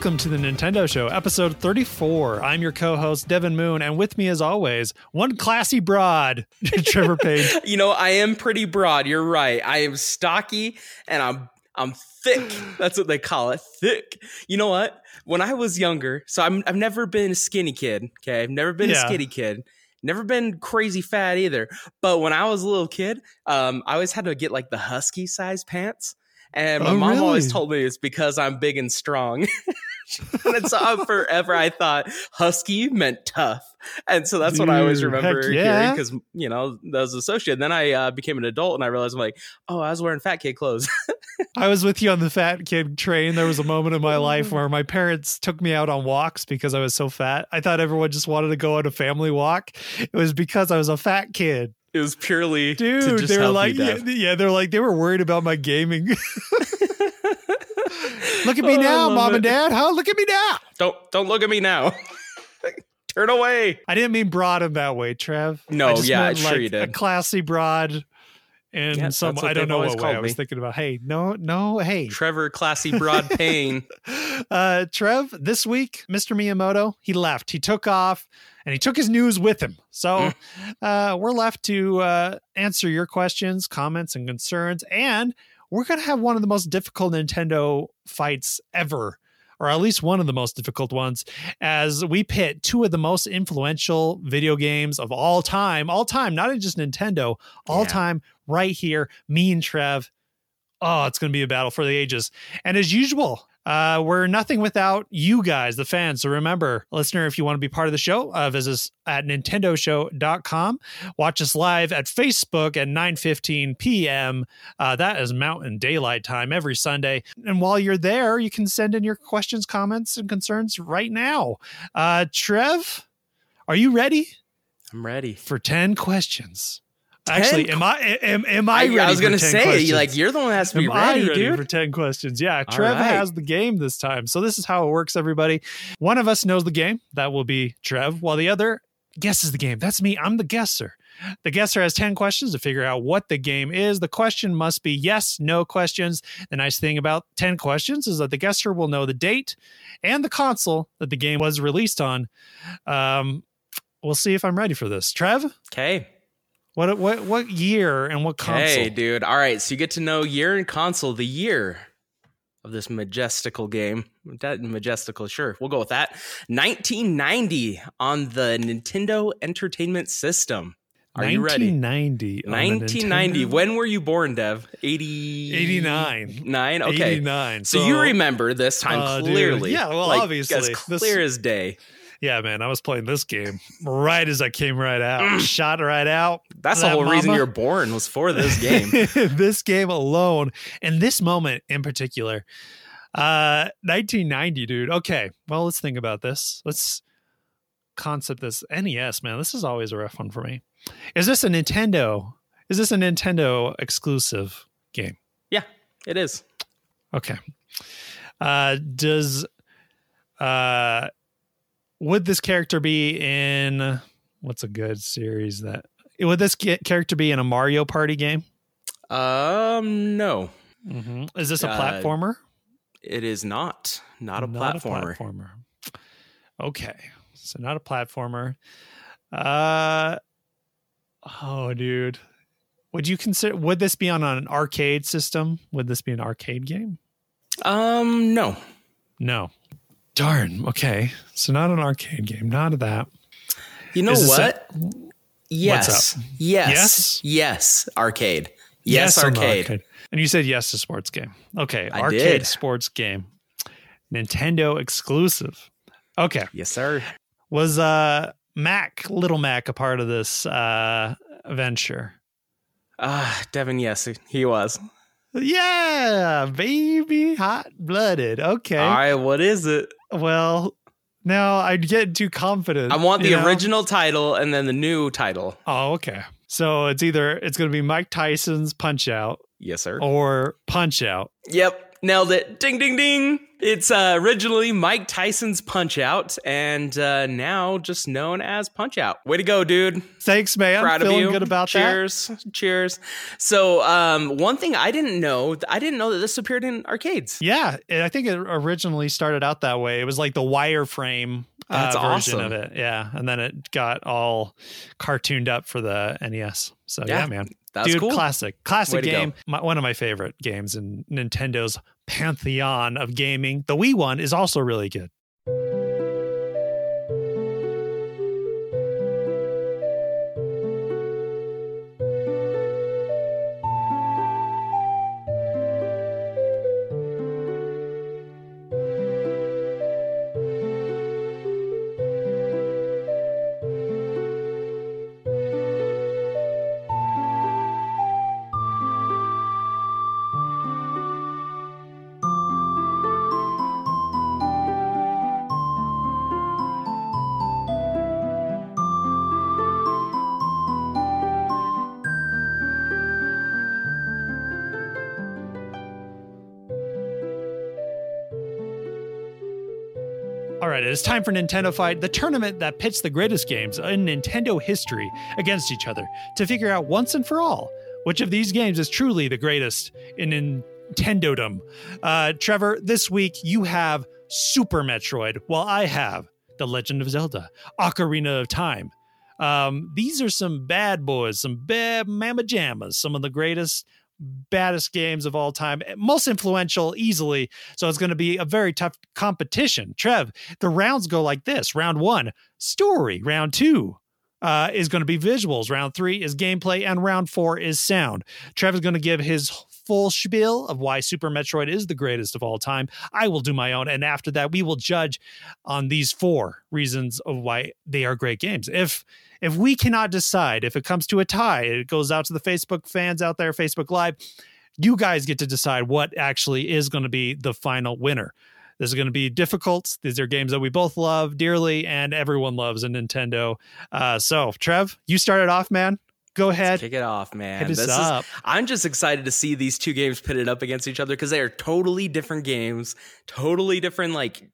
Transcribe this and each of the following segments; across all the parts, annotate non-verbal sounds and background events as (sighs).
Welcome to the Nintendo Show, episode 34. I'm your co host, Devin Moon, and with me, as always, one classy broad, (laughs) Trevor Page. (laughs) you know, I am pretty broad. You're right. I am stocky and I'm I'm thick. That's what they call it. Thick. You know what? When I was younger, so I'm I've never been a skinny kid. Okay. I've never been Yeah. a skinny kid. Never been crazy fat either. But when I was a little kid, um, I always had to get like the husky size pants. And my Oh, mom always told me it's because I'm big and strong. (laughs) (laughs) and so forever I thought husky meant tough. And so that's what I always remember yeah. hearing because, you know, that was associated. And Then I uh, became an adult and I realized I'm like, oh, I was wearing fat kid clothes. (laughs) I was with you on the fat kid train. There was a moment in my life where my parents took me out on walks because I was so fat. I thought everyone just wanted to go on a family walk. It was because I was a fat kid. it was purely Dude, they were like, yeah, yeah, they're like, they were worried about my gaming. (laughs) Look at me (laughs) Oh, now, mom it. and dad. Huh? Look at me now. Don't don't look at me now. (laughs) Turn away. I didn't mean broad in that way, Trev. No, yeah, meant, sure like, you A did. classy broad, and Yeah, some I don't know what way I was me. thinking about. Hey, no, no, hey, Trevor, classy broad (laughs) pain. uh, Trev. This week, Mr. Miyamoto, he left. He took off, and he took his news with him. So uh, we're left to uh, answer your questions, comments, and concerns, and we're gonna have one of the most difficult Nintendo fights ever. Or at least one of the most difficult ones, as we pit two of the most influential video games of all time, all time, not just Nintendo, all Yeah. time, right here. Me and Trev. Oh, it's going to be a battle for the ages. And as usual, uh, we're nothing without you guys, the fans. So remember, listener, if you want to be part of the show, uh, visit us at nintendoshow.com. Watch us live at Facebook at 9.15 p.m. Uh, that is Mountain Daylight Time every Sunday. And while you're there, you can send in your questions, comments, and concerns right now. Uh, Trev, are you ready I'm ready. for 10 questions? 10 Actually, am I am, am I I, ready? I was gonna 10 say, questions? like, you're the one that has to be Am I ready, ready dude. for 10 questions? Yeah, Trev right. has the game this time. So this is how it works, everybody. One of us knows the game. That will be Trev, while the other guesses the game. That's me. I'm the guesser. The guesser has 10 questions to figure out what the game is. The question must be yes, no questions. The nice thing about 10 questions is that the guesser will know the date and the console that the game was released on. Um, we'll see if I'm ready for this. Trev, Okay. What what what year and what console? Okay, dude. All right. So you get to know year and console, the year of this majestical game. That majestical, sure. We'll go with that. 1990 on the Nintendo Entertainment System. Are you ready? 1990. 1990. When were you born, Dev? 80... 89. Nine? Okay. 89. So, you remember this time Uh, dude. clearly. Yeah, well, Like, obviously. As This- clear as day. Yeah, man, I was playing this game right as I came right out. Mm. Shot right out. That's That the whole reason you're born was for this (laughs) game. this game alone and this moment in particular. Uh 1990, dude. Okay. Well, let's think about this. Let's concept this NES, man. This is always a rough one for me. Is this a Nintendo? Is this a Nintendo exclusive game? Yeah, it is. Okay. Uh does uh would this character be in what's a good series that would this character be in a Mario Party game? Um, no, Mm-hmm. Is this a Uh, platformer? it is not. Not a platformer. platformer. Okay. So not a platformer. Uh oh dude. Would you consider would this be on an arcade system? Would this be an arcade game? Um, no. No. Darn. Okay. So not an arcade game. Not of that. You know what? yes. up? Yes. Yes? Yes. Arcade. Yes, on the arcade. And you said yes to sports game. Okay. I arcade did. sports game. Nintendo exclusive. Okay. Yes, sir. Was uh Mac, Little Mac a part of this uh venture? Ah, Devin, yes, he was. Yeah, baby, hot blooded. Okay. All right, what is it? Well, now I'd get too confident. I want the you know? original title and then the new title. Oh, okay. So it's either it's going to be Mike Tyson's Punch Out Yes, sir. or Punch Out. Yep. Nailed it. Ding, ding, ding. It's uh, originally Mike Tyson's Punch Out and uh, now just known as Punch Out. Way to go, dude. Thanks, man. Proud Feeling of you. good about Cheers. that. Cheers. Cheers. So, um, one thing I didn't know, I didn't know that this appeared in arcades. Yeah, I think it originally started out that way. It was like the wireframe uh, That's awesome. of it. Yeah, and then it got all cartooned up for the NES. So yeah, Yeah, man, That's dude, cool. classic, classic Way to go. game. My, one of my favorite games in Nintendo's pantheon of gaming. The Wii one is also really good. Right, it is time for Nintendo Fight, the tournament that pits the greatest games in Nintendo history against each other to figure out once and for all which of these games is truly the greatest in Nintendodom. Uh, Trevor, this week you have Super Metroid, while I have The Legend of Zelda, Ocarina of Time. Um, these are some bad boys, some bad mamma jammas, some of the greatest, baddest games of all time, most influential easily. So it's going to be a very tough competition. Trev, the rounds go like this round one, story, round two. Uh, is going to be visuals. Round three is gameplay, and round four is sound. Trev is going to give his full spiel of why Super Metroid is the greatest of all time. I will do my own, and after that, we will judge on these four reasons of why they are great games. If if we cannot decide, if it comes to a tie, it goes out to the Facebook fans out there, Facebook Live. You guys get to decide what actually is going to be the final winner. This is going to be difficult. These are games that we both love dearly, and everyone loves in Nintendo. Uh, so, Trev, you started off, man. Go ahead. Kick it off, man. This is- up. I'm just excited to see these two games pitted up against each other because they are totally different games, totally different, like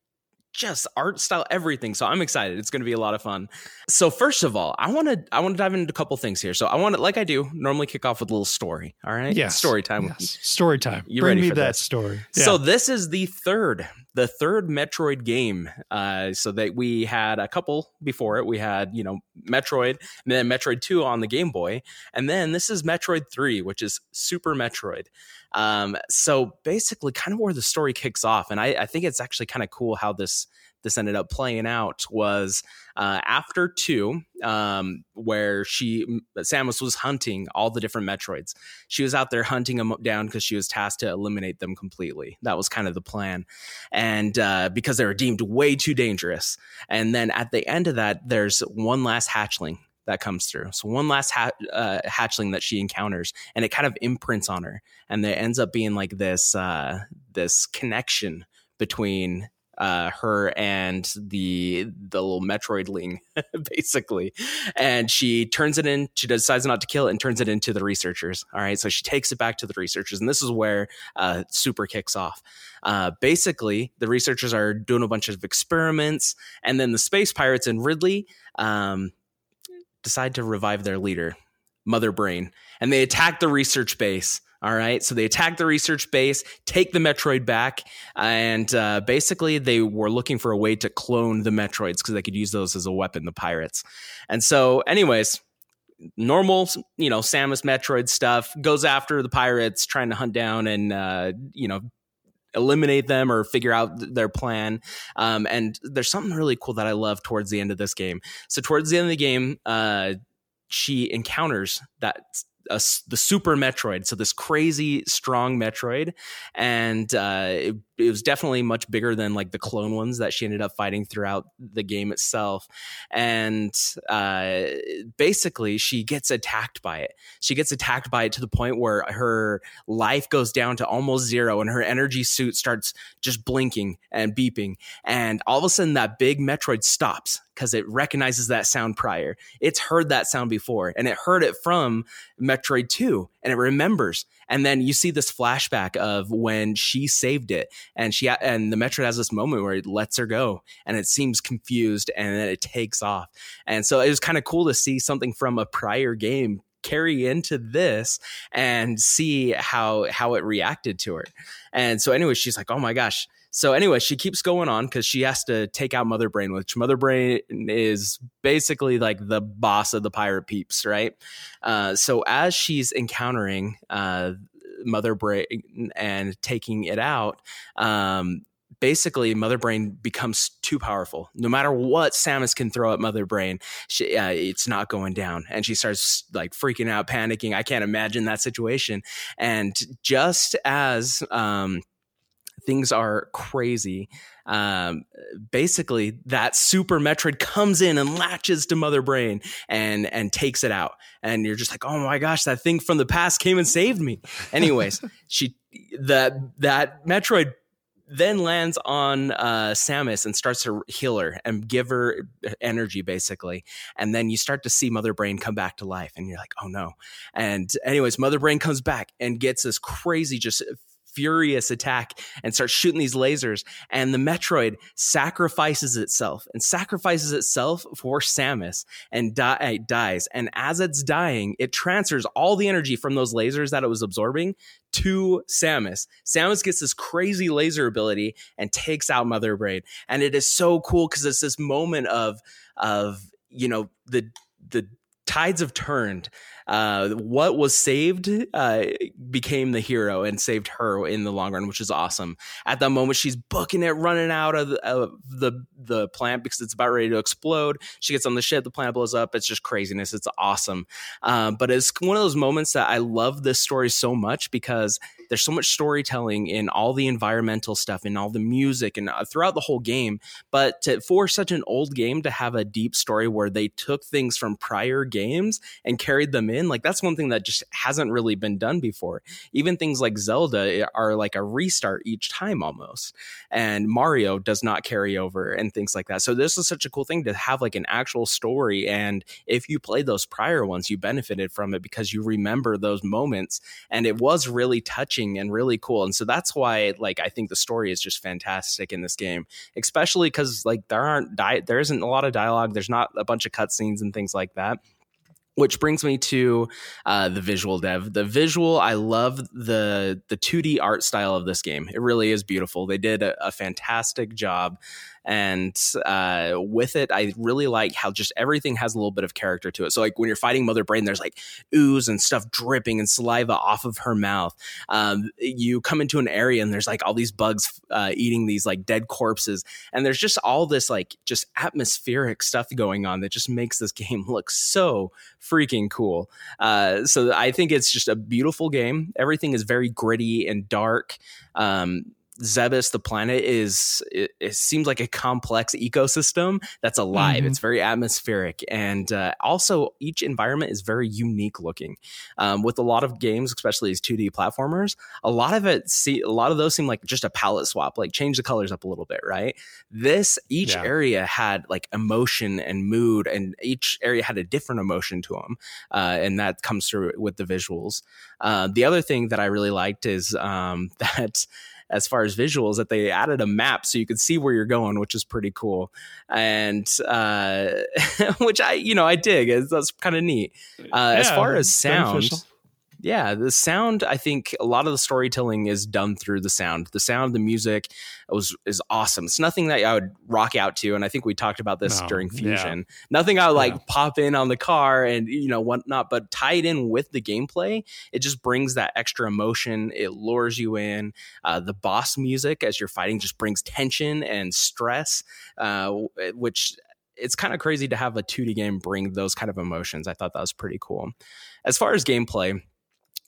just art style, everything. So I'm excited. It's going to be a lot of fun. So first of all, I want to I want to dive into a couple things here. So I want to, like I do, normally kick off with a little story. All right, yeah story time. Yes. Story time. You Bring ready me that this? story. So this is the third, the third Metroid game. Uh, so that we had a couple before it. We had you know Metroid, and then Metroid Two on the Game Boy, and then this is Metroid Three, which is Super Metroid. Um, so basically, kind of where the story kicks off, and I, I think it's actually kind of cool how this this ended up playing out was uh, after two, um, where she Samus was hunting all the different Metroids she was out there hunting them down because she was tasked to eliminate them completely. That was kind of the plan. And uh, because they were deemed way too dangerous. And then at the end of that, there's one last hatchling that comes through. So one last ha- uh, hatchling that she encounters, and it kind of imprints on her, and there ends up being like this uh, this connection between uh, her and the the little Metroidling, (laughs) basically. And she turns it in. She decides not to kill it and turns it into the researchers. All right, so she takes it back to the researchers, and this is where uh, Super kicks off. Uh, basically, the researchers are doing a bunch of experiments, and then the space pirates and Ridley um, decide to revive their leader, Mother Brain, and they attack the research base. All right, so they attack the research base, take the Metroid back, and uh, basically they were looking for a way to clone the Metroids because they could use those as a weapon, the pirates. And so, anyways, normal, you know, Samus Metroid stuff goes after the pirates, trying to hunt down and, uh, you know, eliminate them or figure out th- their plan. Um, and there's something really cool that I love towards the end of this game. So, towards the end of the game, uh, she encounters that uh, the super Metroid, so this crazy strong Metroid, and uh, it, was definitely much bigger than like the clone ones that she ended up fighting throughout the game itself. And uh, basically, she gets attacked by it. She gets attacked by it to the point where her life goes down to almost zero, and her energy suit starts just blinking and beeping. And all of a sudden, that big Metroid stops because it recognizes that sound prior. It's heard that sound before, and it heard it from Metroid 2. And it remembers. And then you see this flashback of when she saved it, and she and the Metroid has this moment where it lets her go, and it seems confused, and then it takes off. And so it was kind of cool to see something from a prior game carry into this and see how how it reacted to her. And so anyway, she's like, "Oh my gosh." So anyway, she keeps going on because she has to take out Mother Brain, which Mother Brain is basically like the boss of the pirate peeps, right? Uh, so as she's encountering uh, Mother Brain and taking it out, um, basically mother brain becomes too powerful. No matter what samus can throw at mother brain she, uh, it's not going down. And she starts like freaking out panicking. I can't imagine that situation. And just as um, things are crazy um, basically that super metroid comes in and latches to mother brain and and takes it out and you're just like oh my gosh that thing from the past came and saved me anyways (laughs) she that that metroid then lands on uh, Samus and starts to heal her and give her energy, basically. And then you start to see Mother Brain come back to life, and you're like, oh no. And, anyways, Mother Brain comes back and gets this crazy, just furious attack and starts shooting these lasers. And the Metroid sacrifices itself and sacrifices itself for Samus and di- eh, dies. And as it's dying, it transfers all the energy from those lasers that it was absorbing to Samus. Samus gets this crazy laser ability and takes out Mother Brain. And it is so cool because it's this moment of of you know the the tides have turned uh, what was saved uh, became the hero and saved her in the long run, which is awesome. At that moment, she's booking it, running out of the, of the the plant because it's about ready to explode. She gets on the ship, the plant blows up. It's just craziness. It's awesome. Um, but it's one of those moments that I love this story so much because there's so much storytelling in all the environmental stuff and all the music and uh, throughout the whole game. But to, for such an old game to have a deep story where they took things from prior games and carried them in, like that's one thing that just hasn't really been done before. Even things like Zelda eh, are like a restart each time almost, and Mario does not carry over and things like that. So this is such a cool thing to have like an actual story. And if you played those prior ones, you benefited from it because you remember those moments, and it was really touching touching and really cool. And so that's why like I think the story is just fantastic in this game, especially because like there aren't di- there isn't a lot of dialogue. There's not a bunch of cutscenes and things like that which brings me to uh, the visual dev. The visual, I love the the 2D art style of this game. It really is beautiful. They did a, a fantastic job and uh, with it, I really like how just everything has a little bit of character to it. So, like when you're fighting Mother Brain, there's like ooze and stuff dripping and saliva off of her mouth. Um, you come into an area and there's like all these bugs uh, eating these like dead corpses, and there's just all this like just atmospheric stuff going on that just makes this (laughs) game look so freaking cool. Uh, so, I think it's just a beautiful game. Everything is very gritty and dark. Um, Zebes, the planet, is it, it, seems like a complex ecosystem that's alive. Mm-hmm. It's very atmospheric, and uh, also each environment is very unique looking. Um, with a lot of games, especially these 2D platformers, a lot of it see a lot of those seem like just a palette swap, like change the colors up a little bit, right? This each yeah. area had like emotion and mood, and each area had a different emotion to them, uh, and that comes through with the visuals. Uh, the other thing that I really liked is um, (laughs) that as far as visuals that they added a map so you could see where you're going, which is pretty cool. And uh, (laughs) which I, you know, I dig. That's kind of neat. Uh, yeah, as far as sound, beneficial yeah, the sound. I think a lot of the storytelling is done through the sound. The sound, of the music was is awesome. It's nothing that I would rock out to, and I think we talked about this no, during Fusion. Yeah. Nothing I would like yeah. pop in on the car and you know whatnot, but tied in with the gameplay, it just brings that extra emotion. It lures you in. Uh, the boss music as you're fighting just brings tension and stress, uh, which it's kind of crazy to have a 2D game bring those kind of emotions. I thought that was pretty cool. As far as gameplay,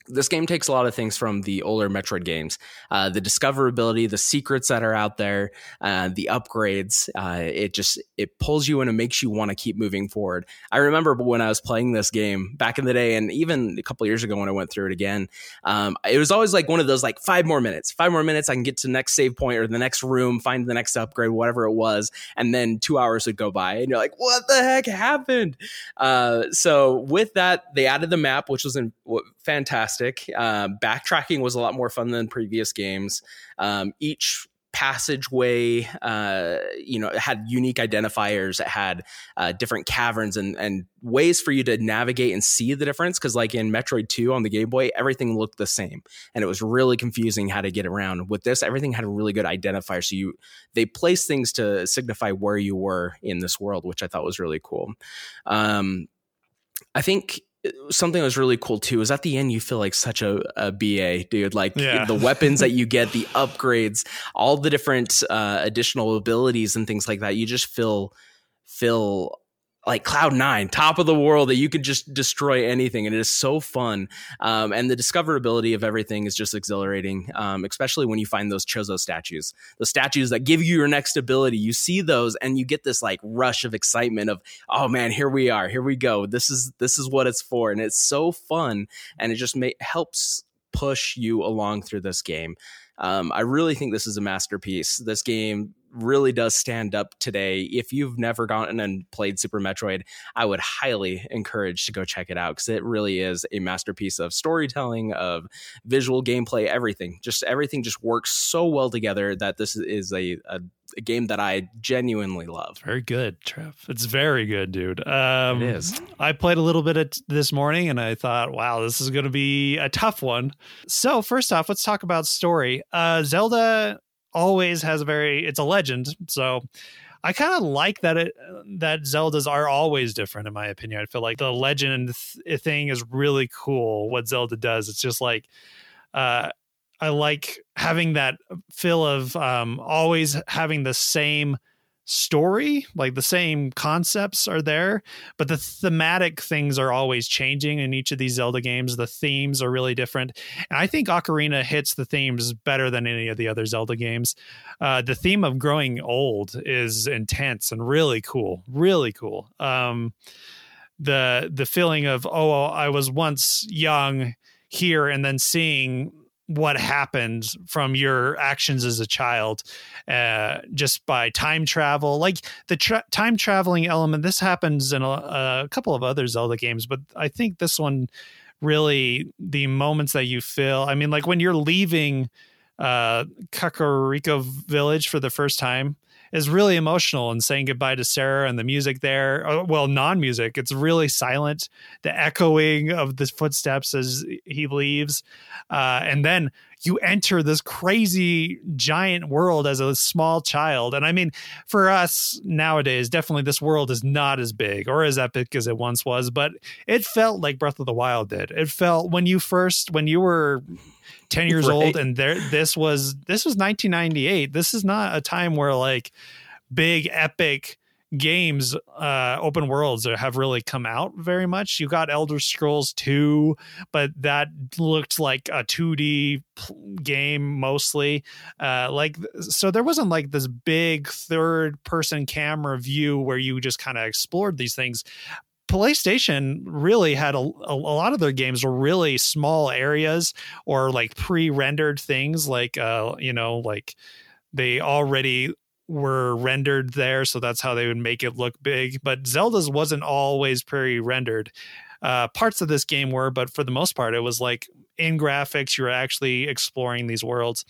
this game takes a lot of things from the older Metroid games. Uh, the discoverability, the secrets that are out there, uh, the upgrades. Uh, it just it pulls you in and makes you want to keep moving forward. I remember when I was playing this game back in the day, and even a couple years ago when I went through it again, um, it was always like one of those like five more minutes, five more minutes, I can get to the next save point or the next room, find the next upgrade, whatever it was, and then two hours would go by, and you're like, what the heck happened? Uh, so with that, they added the map, which was in, fantastic fantastic. Uh, backtracking was a lot more fun than previous games. Um, each passageway uh you know had unique identifiers it had uh, different caverns and and ways for you to navigate and see the difference because like in metroid 2 on the game boy everything looked the same and it was really confusing how to get around with this everything had a really good identifier so you they placed things to signify where you were in this world which i thought was really cool um i think something that was really cool too is at the end you feel like such a, a ba dude like Yeah. the weapons that you get the (laughs) upgrades all the different uh, additional abilities and things like that you just feel feel like cloud nine top of the world that you could just destroy anything and it is so fun. Um, and the discoverability of everything is just exhilarating um, especially when you find those chozo statues the statues that give you your next ability. You see those and you get this like rush of excitement of oh man here we are here we go. This is this is what it's for. And it's so fun and it just ma- helps push you along through this game. Um, i really think this is a masterpiece. This game really does stand up today if you've never gone and played super metroid i would highly encourage to go check it out because it really is a masterpiece of storytelling of visual gameplay everything just everything just works so well together that this is a, a, a game that i genuinely love Very good, Trev. It's very good, dude. Um, It is. I played a little bit of t- this morning and I thought, wow, this is going to be a tough one. So, first off, let's talk about story. Uh, Zelda always has a very, it's a legend. So, I kind of like that it that Zeldas are always different in my opinion. I feel like the legend th- thing is really cool what Zelda does. It's just like uh I like having that feel of um always having the same story, like the same concepts are there, but the thematic things are always changing in each of these Zelda games. The themes are really different. And I think Ocarina hits the themes better than any of the other Zelda games. Uh, the theme of growing old is intense and really cool, really cool. Um, the the feeling of oh I was once young here and then seeing what happened from your actions as a child uh, just by time travel. Like the tra- time traveling element this happens in a, a couple of other zelda games but i think this one really the moments that you feel i mean like when you're leaving uh kakariko village for the first time is really emotional and saying goodbye to Saria and the music there. uh, Well, non music, it's really silent. The echoing of the footsteps as he leaves. Uh, and then you enter this crazy giant world as a small child. And I mean, for us nowadays, definitely this world is not as big or as epic as it once was, but it felt like Breath of the Wild did. It felt when you first, when you were 10 years Right. old and there this was this was 1998 this is not a time where like big epic games uh open worlds have really come out very much. You got elder scrolls 2 but that looked like a 2d game mostly. Uh like so there wasn't like this big third person camera view where you just kind of explored these things PlayStation really had a, a, lot of their games were really small areas or like pre-rendered things like uh you know like they already were rendered there so that's how they would make it look big but Zelda's wasn't always pre-rendered. Uh parts of this game were but for the most part it was like in graphics you're actually exploring these worlds.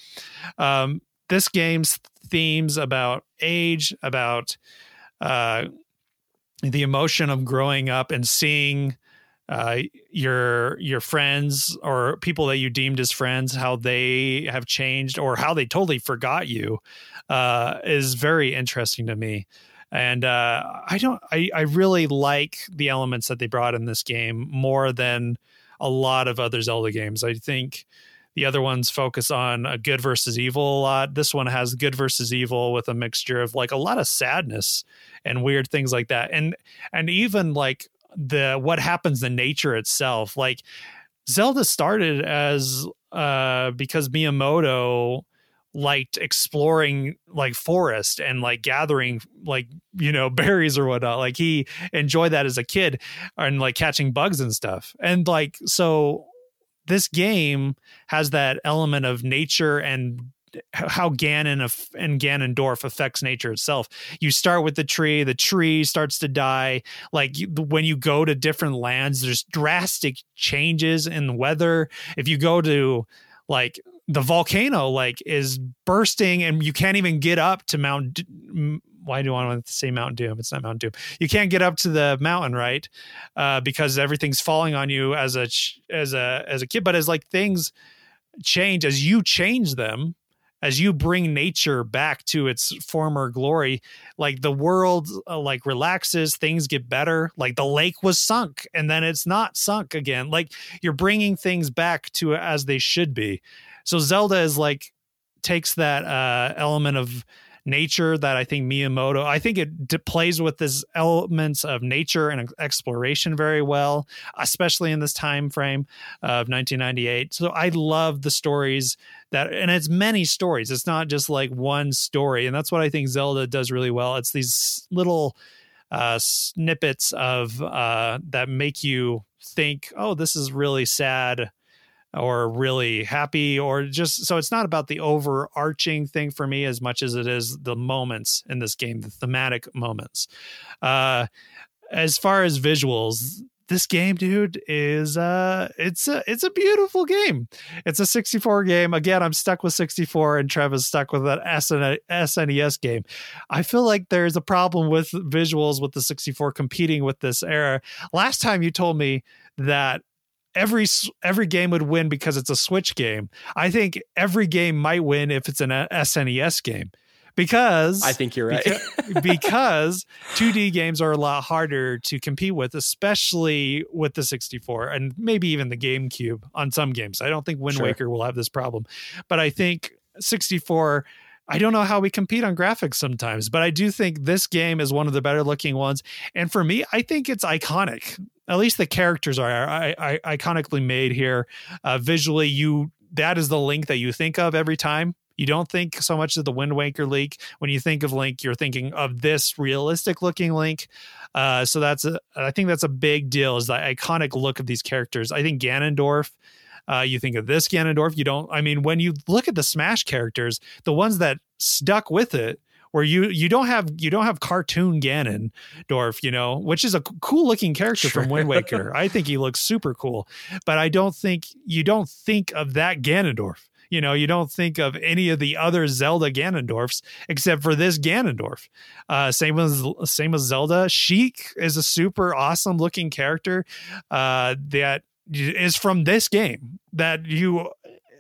Um this game's themes about age about uh the emotion of growing up and seeing uh, your your friends or people that you deemed as friends how they have changed or how they totally forgot you uh, is very interesting to me. And uh, i don't I, I really like the elements that they brought in this game more than a lot of other zelda games. I think the other ones focus on a good versus evil a lot. This one has good versus evil with a mixture of like a lot of sadness and weird things like that. And and even like the what happens in nature itself like zelda started as uh because miyamoto liked exploring like forest and like gathering like you know (laughs) berries or whatnot. Like he enjoyed that as a kid and like catching bugs and stuff. And like so this game has that element of nature and how Ganon and Ganondorf affects nature itself. You start with the tree, the tree starts to die. Like when you go to different lands, there's drastic changes in weather. If you go to like the volcano, like is bursting, and you can't even get up to Mount. Why do I want to say Mount Doom? It's not Mount Doom. You can't get up to the mountain, right? Uh, because everything's falling on you as a as a as a kid. But as like things change, as you change them, as you bring nature back to its former glory like the world uh, like relaxes things get better like the lake was sunk and then it's not sunk again like you're bringing things back to as they should be so zelda is like takes that uh element of nature that I think Miyamoto, I think it d- plays with this elements of nature and exploration very well, especially in this time frame of 1998. So I love the stories that, and it's many stories. It's not just like one story, and that's what I think Zelda does really well. It's these little uh, snippets of uh, that make you think, oh, this is really sad or really happy or just so it's not about the overarching thing for me as much as it is the moments in this game the thematic moments. Uh as far as visuals this game dude is uh it's a it's a beautiful game. It's a 64 game. Again i'm stuck with 64 and trev is stuck with that snes game. I feel like there's a problem with visuals with the 64 competing with this era. Last time you told me that every every game would win because it's a Switch game. I think every game might win if it's an uh, SNES game because I think you're right. (laughs) because, because 2D games are a lot harder to compete with, especially with the 64 and maybe even the GameCube on some games. I don't think Wind sure. Waker will have this problem, but I think 64 I don't know how we compete on graphics sometimes, but I do think this game is one of the better looking ones. And for me, I think it's iconic. At least the characters are iconically made here. Uh, visually, you that is the Link that you think of every time. You don't think so much of the Wind Waker Link. When you think of Link, you're thinking of this realistic looking Link. Uh, so that's a, I think that's a big deal. Is the iconic look of these characters. I think Ganondorf uh, you think of this Ganondorf. You don't. I mean, when you look at the Smash characters, the ones that stuck with it where you you don't have you don't have cartoon Ganondorf, you know, which is a cool looking character sure. from Wind (laughs) Waker. I think he looks super cool, but I don't think you don't think of that Ganondorf. You know, you don't think of any of the other Zelda Ganondorfs except for this Ganondorf. Uh, same as same as Zelda. Sheik is a super awesome looking character uh, that is from this game that you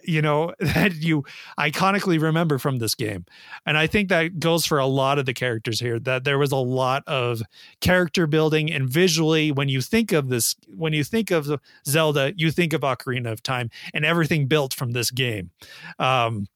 you know (laughs) that you iconically remember from this game. And i think that goes for a lot of the characters here that there was a lot of character building. And visually when you think of this when you think of zelda you think of ocarina of time and everything built from this game. Um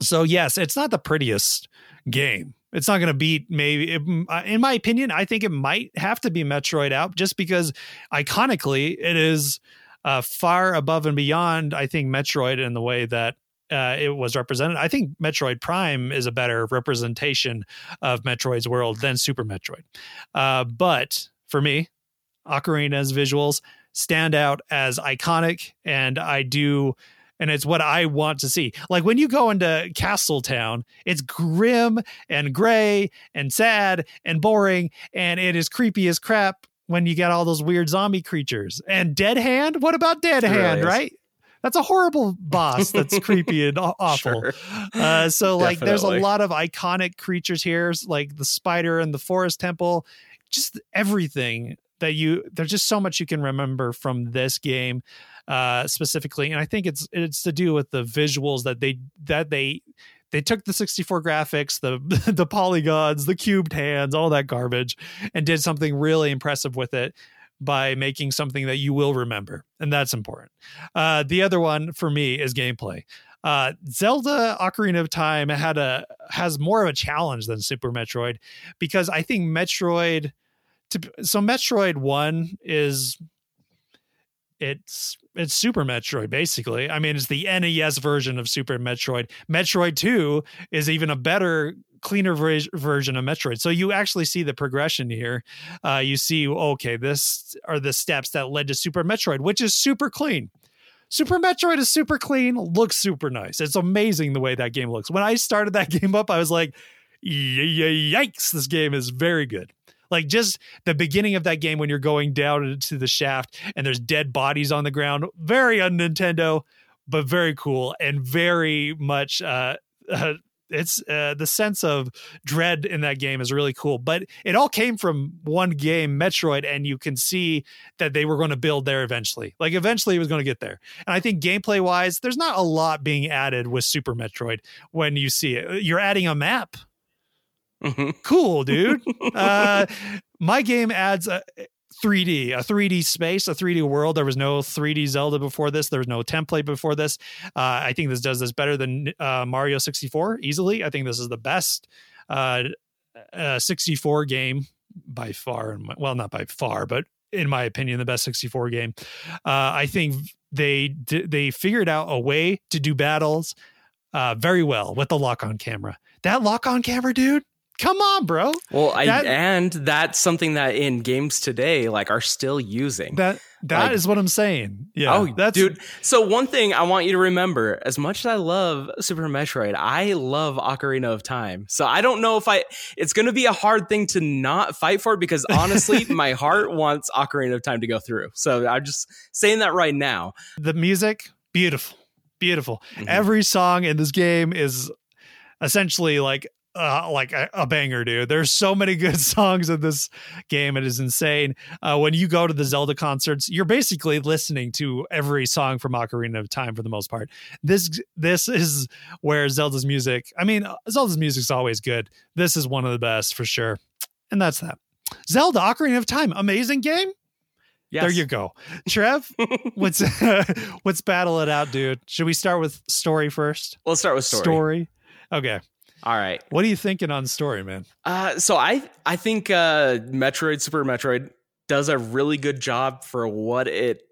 so yes it's not the prettiest game. It's not going to beat maybe in my opinion i think it might have to be metroid out just because iconically it is uh, far above and beyond, I think, Metroid in the way that uh, it was represented. I think Metroid Prime is a better representation of Metroid's world than Super Metroid. Uh, but for me, Ocarina's visuals stand out as iconic, and I do. And it's what I want to see. Like when you go into Castle Town, it's grim and gray and sad and boring, and it is creepy as crap when you get all those weird zombie creatures. And Dead Hand, what about Dead Hand, right? That's a horrible boss that's (laughs) creepy and awful. Sure. Uh, so like there's a lot of iconic creatures here, like the spider and the forest temple, just everything that you there's just so much you can remember from this game uh specifically and i think it's it's to do with the visuals that they that they they took the 64 graphics, the (laughs) the polygons, the cubed hands, all that garbage, and did something really impressive with it by making something that you will remember, and that's important. Uh, the other one for me is gameplay. Uh, Zelda Ocarina of Time had a has more of a challenge than Super Metroid because I think Metroid. To, so Metroid One is it's it's Super Metroid basically. I mean, it's the NES version of Super Metroid. Metroid 2 is even a better cleaner ver- version of Metroid. So you actually see the progression here. Uh, you see okay, this are the steps that led to Super Metroid, which is super clean. Super Metroid is super clean, looks super nice. It's amazing the way that game looks. When I started that (laughs) game up, I was like, yikes, this game is very good. Like just the beginning of that game when you're going down into the shaft and there's dead bodies on the ground, very un Nintendo, but very cool and very much uh, uh it's uh, the sense of dread in that game is really cool. But it all came from one game metroid and you can see that they were going to build there eventually. Like eventually it was going to get there. And i think gameplay wise there's not a lot being added with super metroid when you see it. You're adding a map Mhm. cool dude. (laughs) Uh my game adds a 3d a 3d space a 3d world. There was no 3d zelda before this. There was no template before this. Uh i think this does this better than uh mario 64 easily. I think this is the best uh, uh 64 game by far in my- well not by far but in my opinion the best 64 game. Uh i think they they figured out a way to do battles uh very well with the lock on camera. That lock on camera dude come on bro Well, I That- and that's something that in games today like are still using. that that is Like- what i'm saying yeah oh, that's dude. So one thing I want you to remember: as much as I love Super Metroid, I love Ocarina of Time. So I don't know if I. It's going to be a hard thing to not fight for because (laughs) honestly, my heart wants Ocarina of Time to go through. So I'm just saying that right now. the music beautiful beautiful Mhm. every song in this game is essentially like uh, like a, a banger dude there's so many (laughs) good songs in this game it is insane uh, when you go to the zelda concerts you're basically listening to every song from ocarina of time for the most part this this is where zelda's music i mean uh, zelda's music's always good this is one of the best for sure and that's that zelda ocarina of time amazing game Yes. there you go trev (laughs) let's let's (laughs) battle it out, dude. Should we start with story first? Let's start with story. Okay. All right. What are you thinking on story, man? Uh, so I I think uh, Metroid Super Metroid does a really good job for what it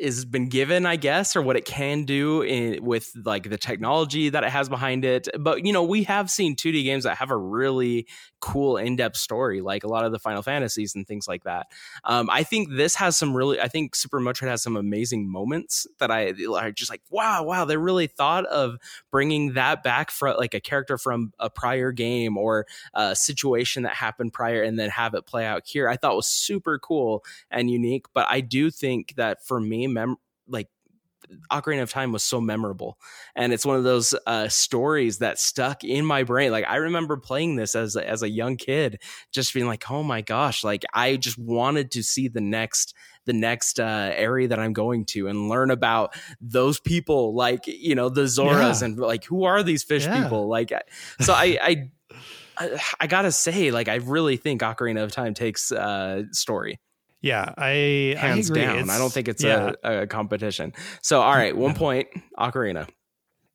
has been given, I guess, or what it can do in, with like the technology that it has behind it. But you know, we have seen 2D games that have a really cool in-depth story, like a lot of the Final Fantasies and things like that. Um, I think this has some really. I think Super Metroid has some amazing moments that I are just like, wow, wow, they really thought of bringing that back for like a character from a prior game or a situation that happened prior and then have it play out here i thought was super cool and unique but i do think that for me mem- like Ocarina of Time was so memorable, and it's one of those uh, stories that stuck in my brain. Like I remember playing this as a, as a young kid, just being like, "Oh my gosh!" Like I just wanted to see the next the next uh, area that I'm going to and learn about those people, like you know the Zoras, Yeah. and like who are these fish Yeah. people? Like, so I, I I, (sighs) I gotta say, like, I really think Ocarina of Time takes uh, story Yeah, I hands I down. I don't think it's yeah, a, a competition. So, all right, one point, Ocarina.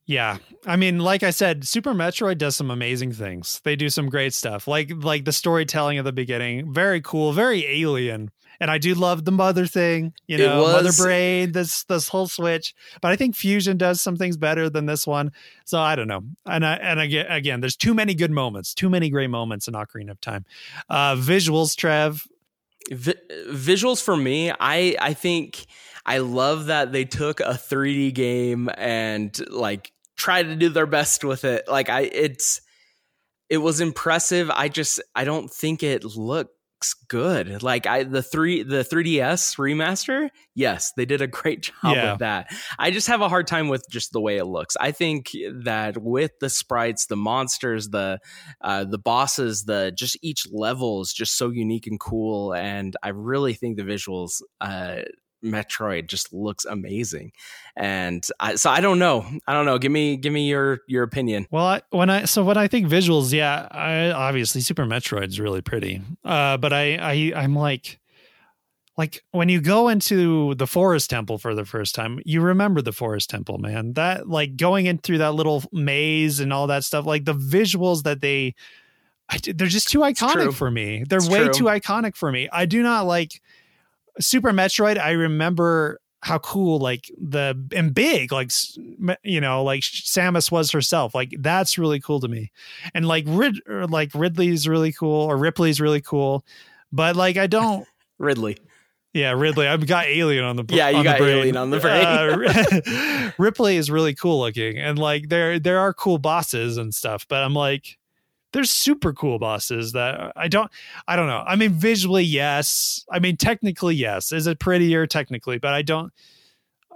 yeah. I mean, like I said, Super Metroid does some amazing things. They do some great stuff, like like the storytelling at the beginning, very cool, very alien. And I do love the mother thing, you know, mother brain, this this whole switch. But I think Fusion does some things better than this one. So I don't know. And I, and again, again, there's too many good moments, too many great moments in Ocarina of Time. Uh, visuals, Trev. Vi- visuals for me, I I think I love that they took a 3D game and like tried to do their best with it. Like I, it's it was impressive. I just I don't think it looks good. Like I the three the 3DS remaster, yes, they did a great (laughs) job Yeah. with that. I just have a hard time with just the way it looks. I think that with the sprites, the monsters, the uh, the bosses, the just each level is just so unique and cool, and I really think the visuals. Uh, Metroid just looks amazing, and I, so I don't know. I don't know. Give me, give me your your opinion. Well, I, when I so when I think visuals, yeah, I obviously Super Metroid's really pretty. Uh, but I I I'm like like when you go into the forest temple for the first time, you remember the forest temple, man. That like going in through that little maze and all that stuff, like the visuals that they I, they're just too iconic for me. They're It's way true. too iconic for me. I do not like Super Metroid. I remember how cool like the and big like you know like Samus was herself. Like that's really cool to me. And like Rid or, like Ridley's really cool or Ripley's really cool. But like I don't Ridley. Yeah, Ridley. I've got Alien on the Yeah, you on got. Alien on the brain. Uh, (laughs) (laughs) Ripley is really cool looking, and like there there are cool bosses and stuff, but I'm like, there's super cool bosses that I don't I don't know. I mean, visually, yes. I mean, technically, yes. Is it prettier technically? But I don't.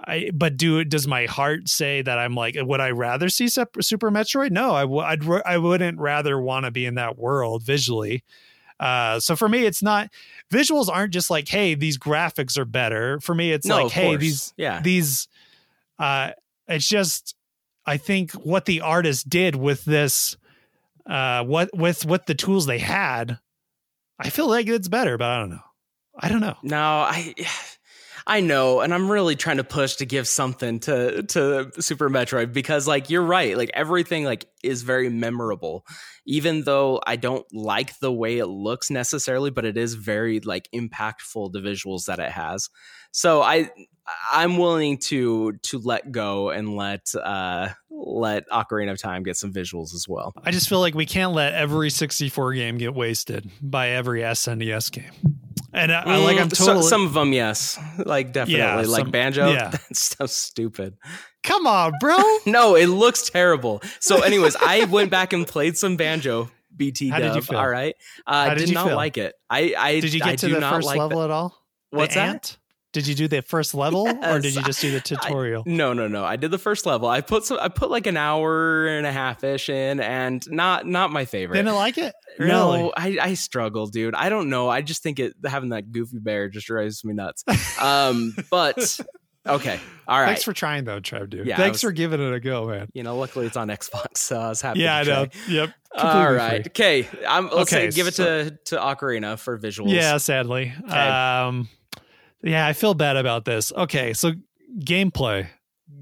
I but do does my heart say that I'm like would I rather see Super Metroid? No, I w- I'd r- I wouldn't rather want to be in that world visually. Uh, so for me, it's not visuals aren't just like hey these graphics are better. For me, it's no, like hey course. these yeah. these uh it's just I think what the artist did with this uh what with with the tools they had, I feel like it's better, but I don't know. I don't know. No, I (sighs) I know, and I'm really trying to push to give something to to Super Metroid because like you're right, like everything like is very memorable. Even though I don't like the way it looks necessarily, but it is very like impactful the visuals that it has. So I I'm willing to to let go and let uh let Ocarina of Time get some visuals as well. I just feel like we can't let every 64 game get wasted by every SNES game. And I, I like I'm Mm, so- totally some of them, yes, like definitely, Yeah, like some- banjo. yeah. (laughs) That's so stupid. Come on, bro. (laughs) No, it looks terrible. So, anyways, I went back and played some banjo. BT How did you feel? All right, uh, How did did, you not feel? like it. I, I Did you I get to do the first like level the- at all? What's that? Did you do the first level or did you just do the (laughs) tutorial? No, no, no. I did the first level. I put some. I put like an hour and a half ish in, and not not my favorite. Didn't like it? Really? No, I, I struggle, dude. I don't know. I just think it having that goofy bear just drives me nuts. Um, (laughs) but okay, all right. Thanks for trying though, Trev, dude. Yeah, Thanks was- for giving it a go, man. you know, luckily it's on Xbox, so I was happy. Yeah, I know. Yep. All right. free. Okay. I'm, let's Okay, say give it so- to to Ocarina for visuals. Yeah, sadly. Okay. Um yeah, I feel bad about this. Okay, so gameplay.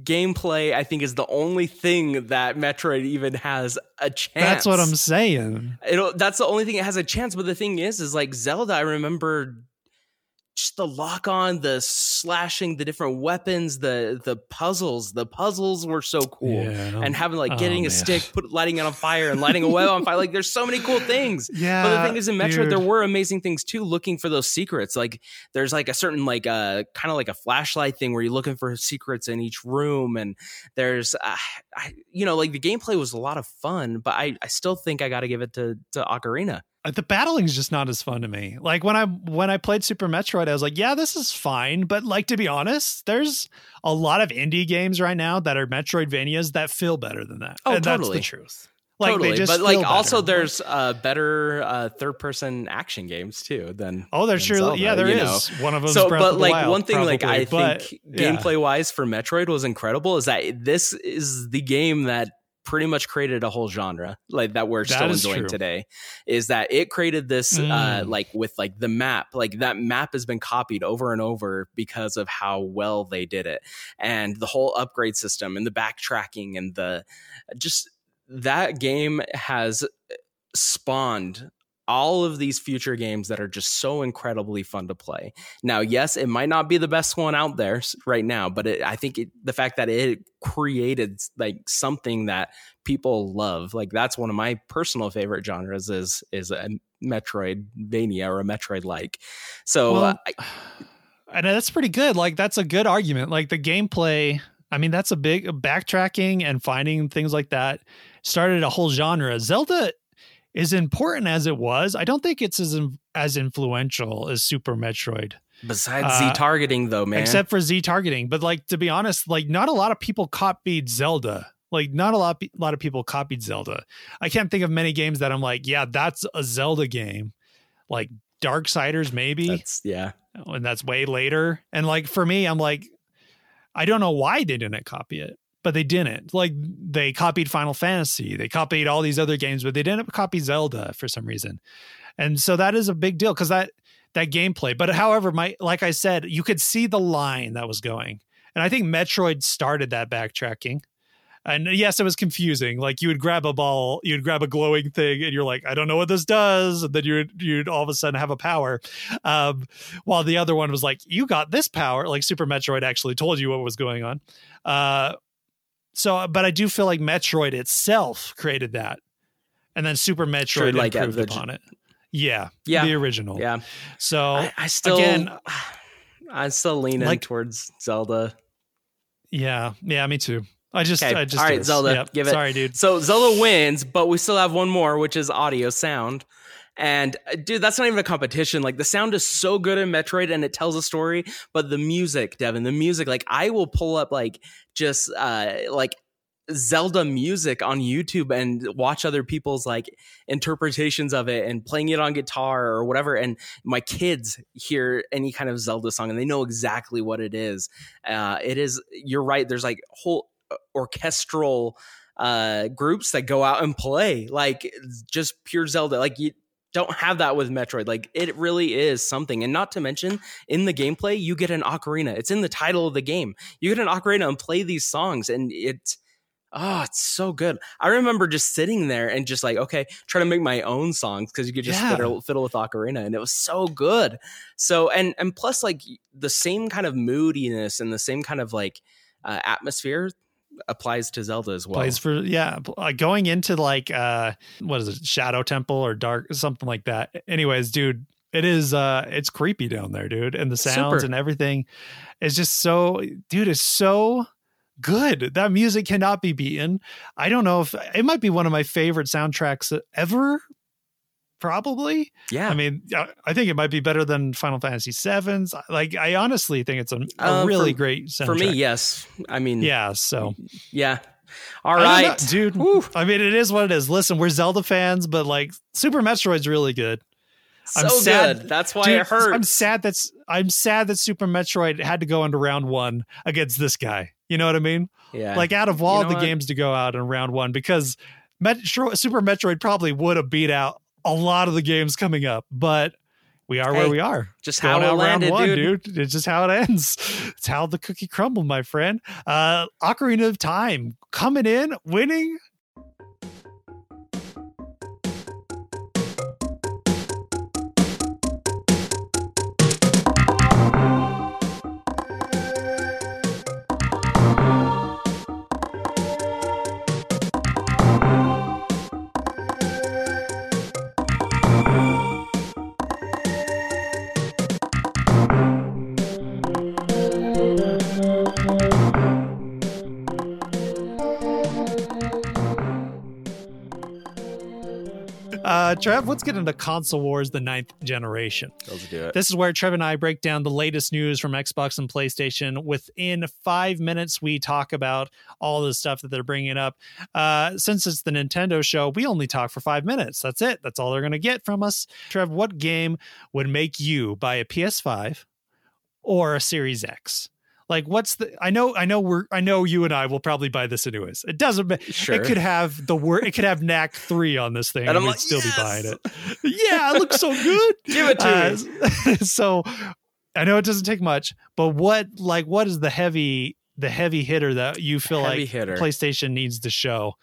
Gameplay, I think, is the only thing that Metroid even has a chance. That's what I'm saying. It'll, that's the only thing it has a chance. But the thing is, is like Zelda. I remember just the lock on, the slashing, the different weapons, the the puzzles. The puzzles were so cool. Yeah. And having like Oh, getting man. a stick, put lighting it on fire, and lighting a web on fire. Like there's so many cool things. yeah. (laughs) But the thing is, in Metroid, dude. there were amazing things too. Looking for those secrets, like there's like a certain like uh kind of like a flashlight thing where you're looking for secrets in each room, and there's uh, I you know like the gameplay was a lot of fun, but I I still think I got to give it to to Ocarina. Uh, the battling's just not as fun to me. Like when I when I played Super Metroid, I was like, yeah, this is fine. But like to be honest, there's a lot of indie games right now that are Metroidvanias that feel better than that. Oh, and that's totally. the truth. Like totally, they just but like also there's uh better uh third person action games too than Oh, there's sure. Zelda, yeah, there is know? One of them. so Breath but like Wild, one thing like i but, think yeah. gameplay wise for metroid was incredible is that this is the game that pretty much created a whole genre like that we're That still enjoying true. today is that it created this uh Mm. like with like the map like that map has been copied over and over because of how well they did it and the whole upgrade system and the backtracking and the just that game has spawned all of these future games that are just so incredibly fun to play. Now, yes, it might not be the best one out there right now, but it, I think it, the fact that it created like something that people love, like that's one of my personal favorite genres is is a Metroidvania or a Metroid like. So Well, uh, I, and that's pretty good. Like that's a good argument. Like the gameplay. I mean, that's a big backtracking and finding things like that started a whole genre. Zelda is important as it was. I don't think it's as as influential as Super Metroid, besides uh, Z targeting though, man, except for Z targeting. But like to be honest, like not a lot of people copied Zelda. Like not a lot, a lot of people copied Zelda. I can't think of many games that I'm like, yeah, that's a Zelda game. Like Dark Darksiders, maybe that's yeah. and that's way later. And like for me, I'm like, I don't know why they didn't copy it, but they didn't. Like they copied Final Fantasy, they copied all these other games, but they didn't copy Zelda for some reason. And so that is a big deal because that that gameplay. But however, my like I said, you could see the line that was going, and I think Metroid started that backtracking. And yes, it was confusing. Like you would grab a ball, you'd grab a glowing thing, and you're like, I don't know what this does. And then you'd you'd all of a sudden have a power. Um, while the other one was like, you got this power. Like Super Metroid actually told you what was going on. Uh, so, but I do feel like Metroid itself created that, and then Super Metroid Sure, like, uh, improved the- upon it. Yeah, Yeah. the original. Yeah, So I, I still again, (sighs) I'm still leaning Like- towards Zelda. Yeah, yeah, me too. I just, Okay, I just all right. Zelda, Yep. give it- Sorry, dude. So Zelda wins, but we still have one more, which is audio sound. And uh, dude, that's not even a competition. Like the sound is so good in Metroid and it tells a story, but the music, Devin, the music, like I will pull up like just uh like Zelda music on YouTube and watch other people's like interpretations of it and playing it on guitar or whatever. And my kids hear any kind of Zelda song and they know exactly what it is. Uh, it is, you're right. There's like whole uh, orchestral uh, groups that go out and play like just pure Zelda. Like you don't have that with Metroid. Like it really is something. And not to mention in the gameplay, you get an ocarina. It's in the title of the game. You get an ocarina and play these songs and it's, Oh, it's so good. I remember just sitting there and just like, okay, try to make my own songs because you could just Yeah. fiddle, fiddle with ocarina, and it was so good. So, and and plus, like the same kind of moodiness and the same kind of like uh, atmosphere applies to Zelda as well. Plays for yeah, uh, going into like uh, what is it, Shadow Temple or Dark something like that. Anyways, dude, it is uh, it's creepy down there, dude, and the sounds Super. and everything is just so, dude, it's so good. That music cannot be beaten. I don't know if it might be one of my favorite soundtracks ever. Probably. yeah, I mean, I- think it might be better than Final Fantasy VII's. Like, I honestly think it's a, a Uh, really for- great soundtrack. for me, yes. I mean, Yeah. So, yeah. All right, know, dude. Whew. I mean, it is what it is. Listen, we're Zelda fans, but like Super Metroid's really good. I'm so sad- good. That's why Dude, it hurt. I'm sad that's I'm sad that Super Metroid had to go into round one against this guy. You know what I mean? yeah, Like out of all know the what? games to go out in round one, because Metro, Super Metroid probably would have beat out a lot of the games coming up, but we are where we are. just how Going it landed, one, dude. dude. It's just how it ends. It's how the cookie crumbled, my friend. Uh Ocarina of Time coming in, winning. Uh Trev, let's get into console wars, the ninth generation. Let's do it. This is where Trev and I break down the latest news from Xbox and PlayStation. Within five minutes, we talk about all the stuff that they're bringing up. Uh, since it's the Nintendo show, we only talk for five minutes. That's it. That's all they're going to get from us. Trev, what game would make you buy a PS5 or a Series X? Like, what's the? I know, I know, we're, I know you and I will probably buy this anyways. It doesn't. Sure. It could have the word. It could have Knack three on this thing, And and, I'm we'd like, still be buying it. Yeah, it looks so good. (laughs) Give it to me. Uh, (laughs) so I know it doesn't take much, but what like what is the heavy the heavy hitter that you feel Heavy like hitter. PlayStation needs to show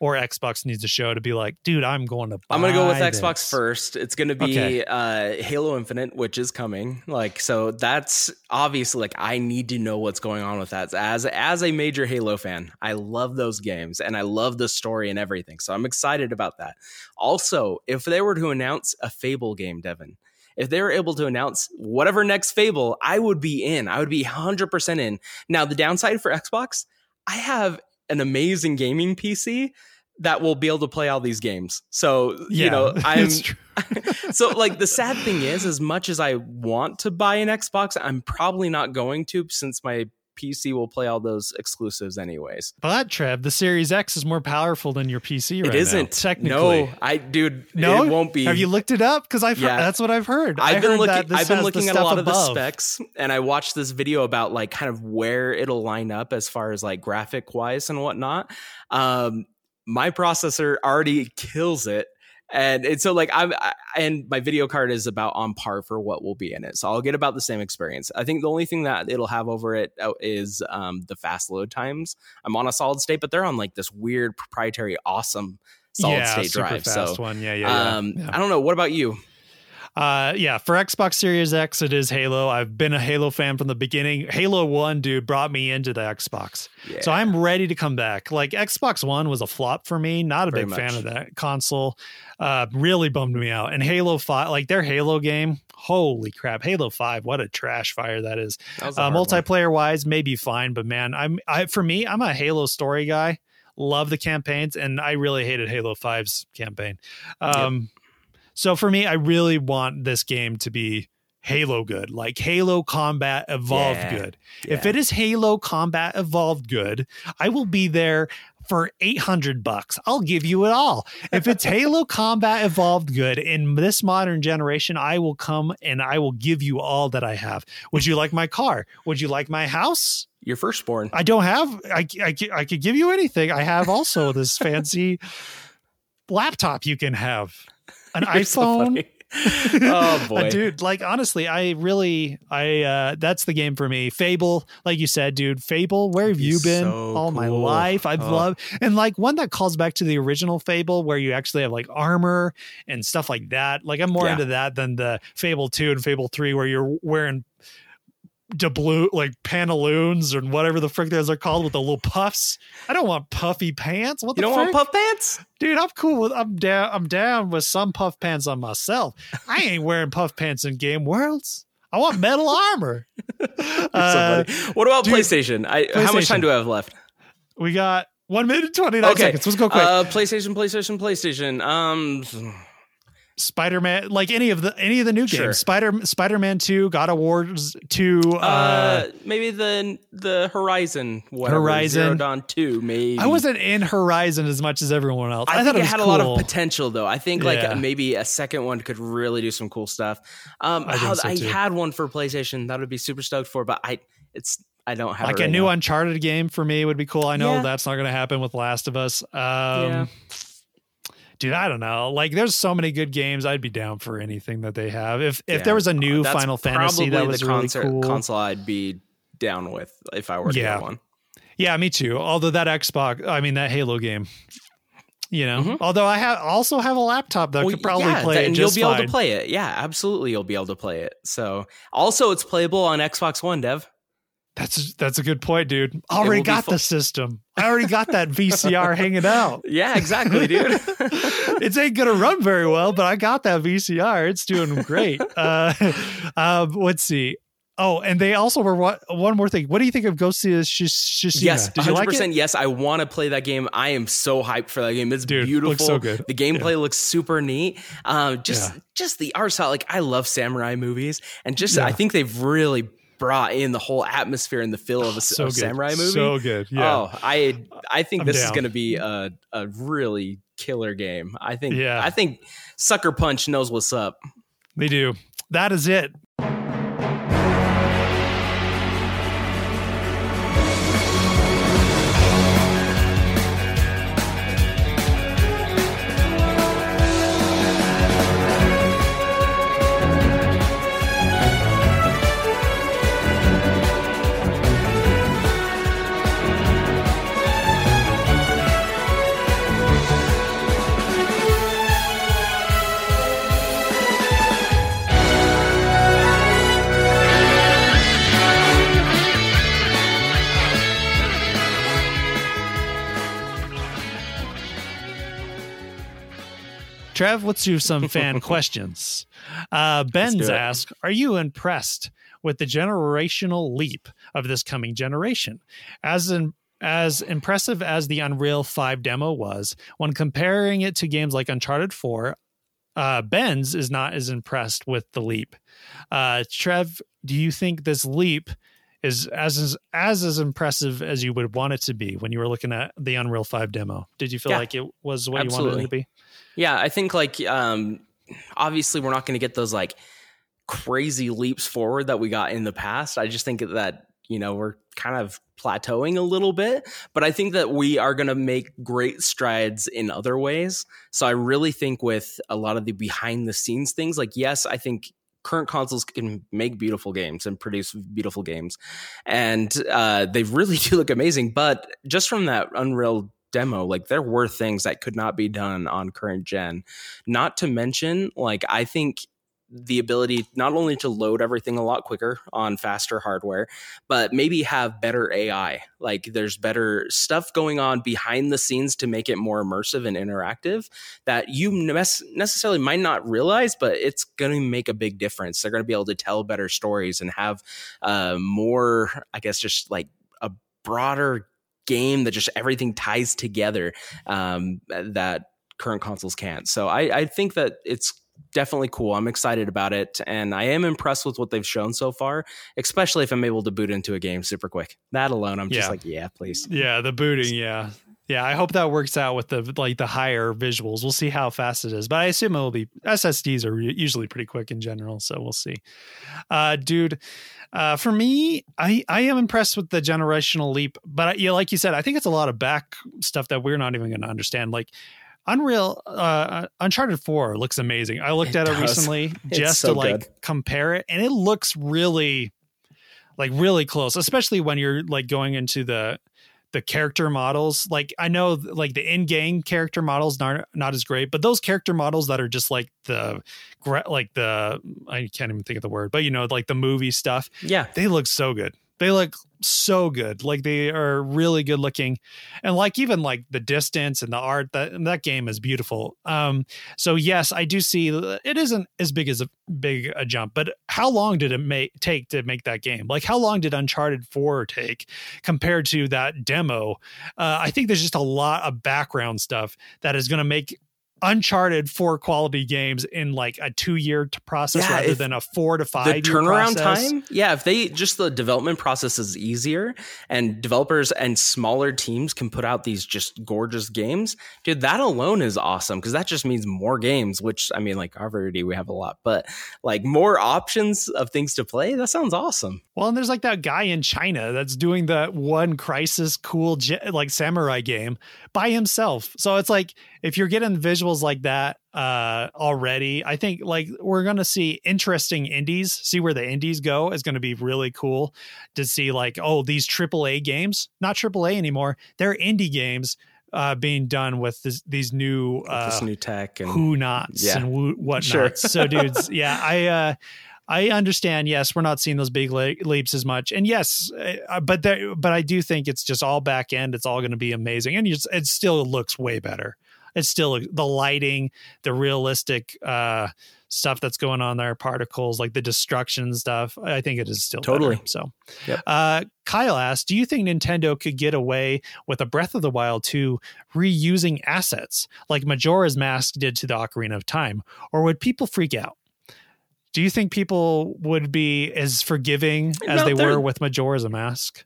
or Xbox needs to show to be like, dude, I'm going to buy I'm gonna go with this. Xbox first. It's gonna be Okay. uh, Halo Infinite, which is coming. Like, so that's obviously like I need to know what's going on with that. As as a major Halo fan, I love those games and I love the story and everything. So I'm excited about that. Also, if they were to announce a Fable game, Devin, if they were able to announce whatever next Fable, I would be in. I would be 100% in. Now, the downside for Xbox, I have an amazing gaming PC that will be able to play all these games. So, Yeah, you know, (laughs) I'm (laughs) so like the sad thing is as much as I want to buy an Xbox, I'm probably not going to since my PC will play all those exclusives anyways. But Trev, the Series X is more powerful than your PC right it isn't now, technically. No, I dude, No? it won't be. Have you looked it up? Because I've heard, Yeah. that's what I've heard. I I've been heard looking. I've been looking at a lot of the specs, and I watched this video about like kind of where it'll line up as far as like graphic wise and whatnot. Um, my processor already kills it, and it's so like I'm, I, and my video card is about on par for what will be in it. So I'll get about the same experience. I think the only thing that it'll have over it uh, um, the fast load times. I'm on a solid state, but they're on like this weird proprietary, awesome solid yeah, state drive. fast So one. Yeah, yeah, yeah. um, yeah. I don't know. What about you? Uh, yeah, for Xbox Series X, it is Halo. I've been a Halo fan from the beginning. Halo One, dude, brought me into the Xbox, Yeah. so I'm ready to come back. Like Xbox One was a flop for me. Not a big fan of that console. Uh, really bummed me out. And Halo Five, like their Halo game, holy crap! Halo Five, what a trash fire that is. That Uh, hard one. multiplayer wise, maybe fine, but man, I'm I for me, I'm a Halo story guy. Love the campaigns, and I really hated Halo 5's campaign. Um, so for me, I really want this game to be Halo good, like Halo Combat Evolved Yeah. good. If it is Halo Combat Evolved good, I will be there for 800 bucks. I'll give you it all. If it's (laughs) Halo Combat Evolved good in this modern generation, I will come and I will give you all that I have. Would you like my car? Would you like my house? your firstborn. I don't have, I, I, I could give you anything. I have also this (laughs) fancy laptop you can have, (laughs) an so iPhone. funny. (laughs) oh boy. dude like honestly i really i uh that's the game for me fable like you said dude fable where have you been so all my life i've Oh. loved and like one that calls back to the original fable where you actually have like armor and stuff like that like i'm more Yeah. into that than the fable 2 and fable 3 where you're wearing doubloon like pantaloons and whatever the frick those are called with the little puffs i don't want puffy pants what You the don't want puff pants? dude i'm cool with i'm down i'm down with some puff pants on myself i ain't wearing puff pants in game worlds i want metal armor (laughs) You're so Uh. What about dude, PlayStation? I, How much time do I have left? we got one minute and 29 Okay. seconds let's go quick Uh, PlayStation, PlayStation, PlayStation. Um, spider-man like any of the any of the new Sure. games spider spider-man 2 god of wars 2 uh, uh, maybe the the Horizon, whatever, Horizon. Zero Dawn Two, maybe. i wasn't in horizon as much as everyone else i, I, thought think it it, had cool. a lot of potential, though. I think like Yeah. maybe a second one could really do some cool stuff. Um, I how- so, I had one for PlayStation that would be super stoked for, but I it's I don't have like it a new now. uncharted game for me would be cool i know Yeah. that's not going to happen with last of us um Yeah. Dude i don't know like there's so many good games i'd be down for anything that they have if if Yeah. there was a new That's final fantasy that was the really cool console I'd be down with if I were to Yeah. get one. yeah me too although that xbox i mean that halo game you know Mhm. although i have also have a laptop that Well, could probably yeah, play that- it and you'll be fine. able to play it. Yeah, absolutely, you'll be able to play it. So, also, it's playable on Xbox One, Dev. That's that's a good point dude I already got fu- the system i already got that vcr (laughs) hanging out Yeah, exactly, dude. (laughs) (laughs) it ain't gonna run very well, but I got that VCR. It's doing great. Uh, um, let's see. Oh, and they also were what, one more thing. What do you think of Ghost of Sh- Tsushima? yes, Did you 100%. like it? Yes, I want to play that game. I am so hyped for that game. It's Dude, beautiful. looks so good. The gameplay looks super neat. Um, just Yeah. just the art style. Like I love samurai movies, and just Yeah. I think they've really brought in the whole atmosphere and the feel of a, (sighs) So a samurai movie. So good. Yeah. Oh, I I think I'm this is going to be a a really killer game. I think. Yeah. I think Sucker Punch knows what's up. They do. That is it. Trev, let's do some fan (laughs) questions. Uh, Ben's do asked, Are you impressed with the generational leap of this coming generation? As in, as impressive as the Unreal 5 demo was, when comparing it to games like Uncharted 4, uh, Ben's is not as impressed with the leap. Uh, Trev, do you think this leap is as as as as impressive as you would want it to be when you were looking at the Unreal 5 demo? Did you feel Yeah. like it was what you wanted it to be? Yeah, I think like um obviously we're not going to get those like crazy leaps forward that we got in the past. I just think that you know we're kind of plateauing a little bit, but I think that we are going to make great strides in other ways. So I really think with a lot of the behind the scenes things like yes, I think current consoles can make beautiful games and produce beautiful games and uh, they really (laughs) do look amazing but just from that unreal demo like there were things that could not be done on current gen not to mention like i think the ability not only to load everything a lot quicker on faster hardware, but maybe have better AI. Like there's better stuff going on behind the scenes to make it more immersive and interactive that you necessarily might not realize, but it's going to make a big difference. They're going to be able to tell better stories and have uh, more, I guess, just like a broader game that just everything ties together um, that current consoles can't. So I, I think that it's definitely cool. I'm excited about it, and I am impressed with what they've shown so far. Especially if I'm able to boot into a game super quick. That alone, I'm just like, yeah, please. Yeah, the booting, yeah. Yeah, I hope that works out with the like the higher visuals. We'll see how fast it is, but I assume it will be. SSDs are usually pretty quick in general, so we'll see. Uh, dude, uh, for me, I I am impressed with the generational leap, but yeah, like you said, I think it's a lot of back stuff that we're not even going to understand. Like Unreal uh, Uncharted 4 looks amazing. I looked it at does. it recently (laughs) just so to like good. compare it and it looks really like really close, especially when you're like going into the the character models. Like I know like the in-game character models not not as great, but those character models that are just like the like the I can't even think of the word, but you know like the movie stuff. Yeah. They look so good. They look so good. Like they are really good looking. And like even like the distance and the art that that game is beautiful. Um so yes, I do see it isn't as big as a big a jump, but how long did it make take to make that game? Like how long did Uncharted 4 take compared to that demo? Uh, I think there's just a lot of background stuff that is going to make Uncharted four quality games in like a two year process yeah, rather than a four to five the turnaround process. time. Yeah, if they just the development process is easier and developers and smaller teams can put out these just gorgeous games, dude, that alone is awesome because that just means more games. Which I mean, like already we have a lot, but like more options of things to play. That sounds awesome. Well, and there's like that guy in China that's doing the one crisis cool like samurai game by himself. So it's like if you're getting visuals like that uh already i think like we're gonna see interesting indies see where the indies go is gonna be really cool to see like oh these aaa games not aaa anymore they're indie games uh, being done with this, these new uh, this new tech and who nots yeah. and who, whatnot. Sure. (laughs) so, dudes, yeah, I uh, I understand. Yes, we're not seeing those big le- leaps as much, and yes, uh, but there, but I do think it's just all back end. It's all going to be amazing, and it still looks way better it's still the lighting, the realistic uh, stuff that's going on there, particles like the destruction stuff. I think it is still totally better. so. Yep. Uh, Kyle asked, "Do you think Nintendo could get away with a Breath of the Wild 2 reusing assets like Majora's Mask did to the Ocarina of Time, or would people freak out?" Do you think people would be as forgiving as no, they were with Majora's Mask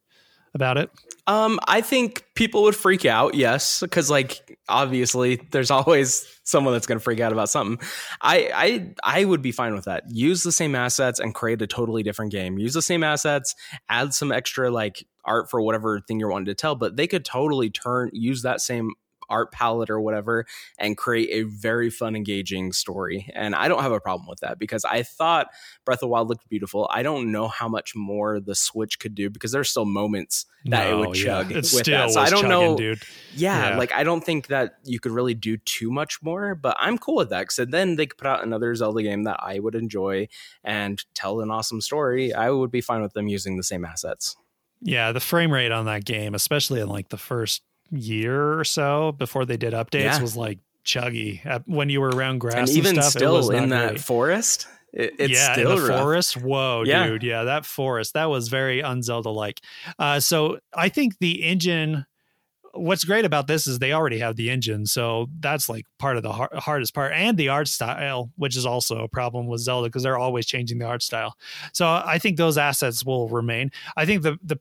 about it? Um, I think people would freak out, yes, because like obviously there's always someone that's going to freak out about something. I I I would be fine with that. Use the same assets and create a totally different game. Use the same assets, add some extra like art for whatever thing you're wanting to tell, but they could totally turn use that same art palette or whatever and create a very fun, engaging story. And I don't have a problem with that because I thought Breath of the Wild looked beautiful. I don't know how much more the Switch could do because there's still moments that no, it would chug (laughs) yeah. with that. So I don't chugging, know, dude. Yeah, yeah, like I don't think that you could really do too much more, but I'm cool with that because then they could put out another Zelda game that I would enjoy and tell an awesome story. I would be fine with them using the same assets. Yeah, the frame rate on that game, especially in like the first year or so before they did updates yeah. was like chuggy when you were around grass and, even stuff, still in that great. forest it, it's yeah, still in the rough. forest. Whoa, yeah. dude. Yeah, that forest. That was very unzelda like. Uh, so I think the engine what's great about this is they already have the engine, so that's like part of the har- hardest part, and the art style, which is also a problem with Zelda because they're always changing the art style. So I think those assets will remain. I think the the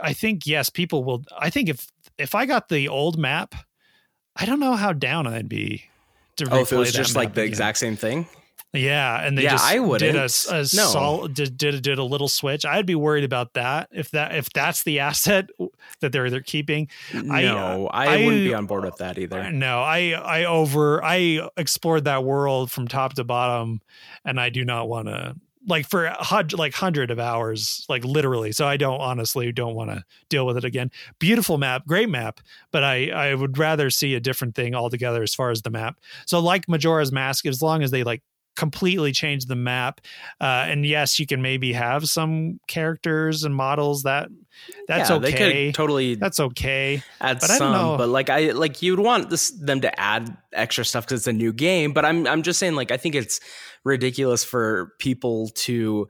I think yes, people will. I think if if I got the old map, I don't know how down I'd be. To oh, if it was just like the again. exact same thing. Yeah, and they yeah, just I wouldn't. did a, a no. sol- did, did did a little switch. I'd be worried about that if that if that's the (laughs) asset that they're they're keeping. No, I, I, I wouldn't be on board with that either. No, I I over I explored that world from top to bottom, and I do not want to like for like hundred of hours, like literally. So I don't honestly don't want to deal with it again. Beautiful map, great map, but I I would rather see a different thing altogether as far as the map. So like Majora's Mask, as long as they like completely change the map. Uh, and yes, you can maybe have some characters and models that that's yeah, okay. They could totally that's okay. Add But I some, don't know. but like I like you'd want this them to add extra stuff because it's a new game. But I'm I'm just saying like I think it's ridiculous for people to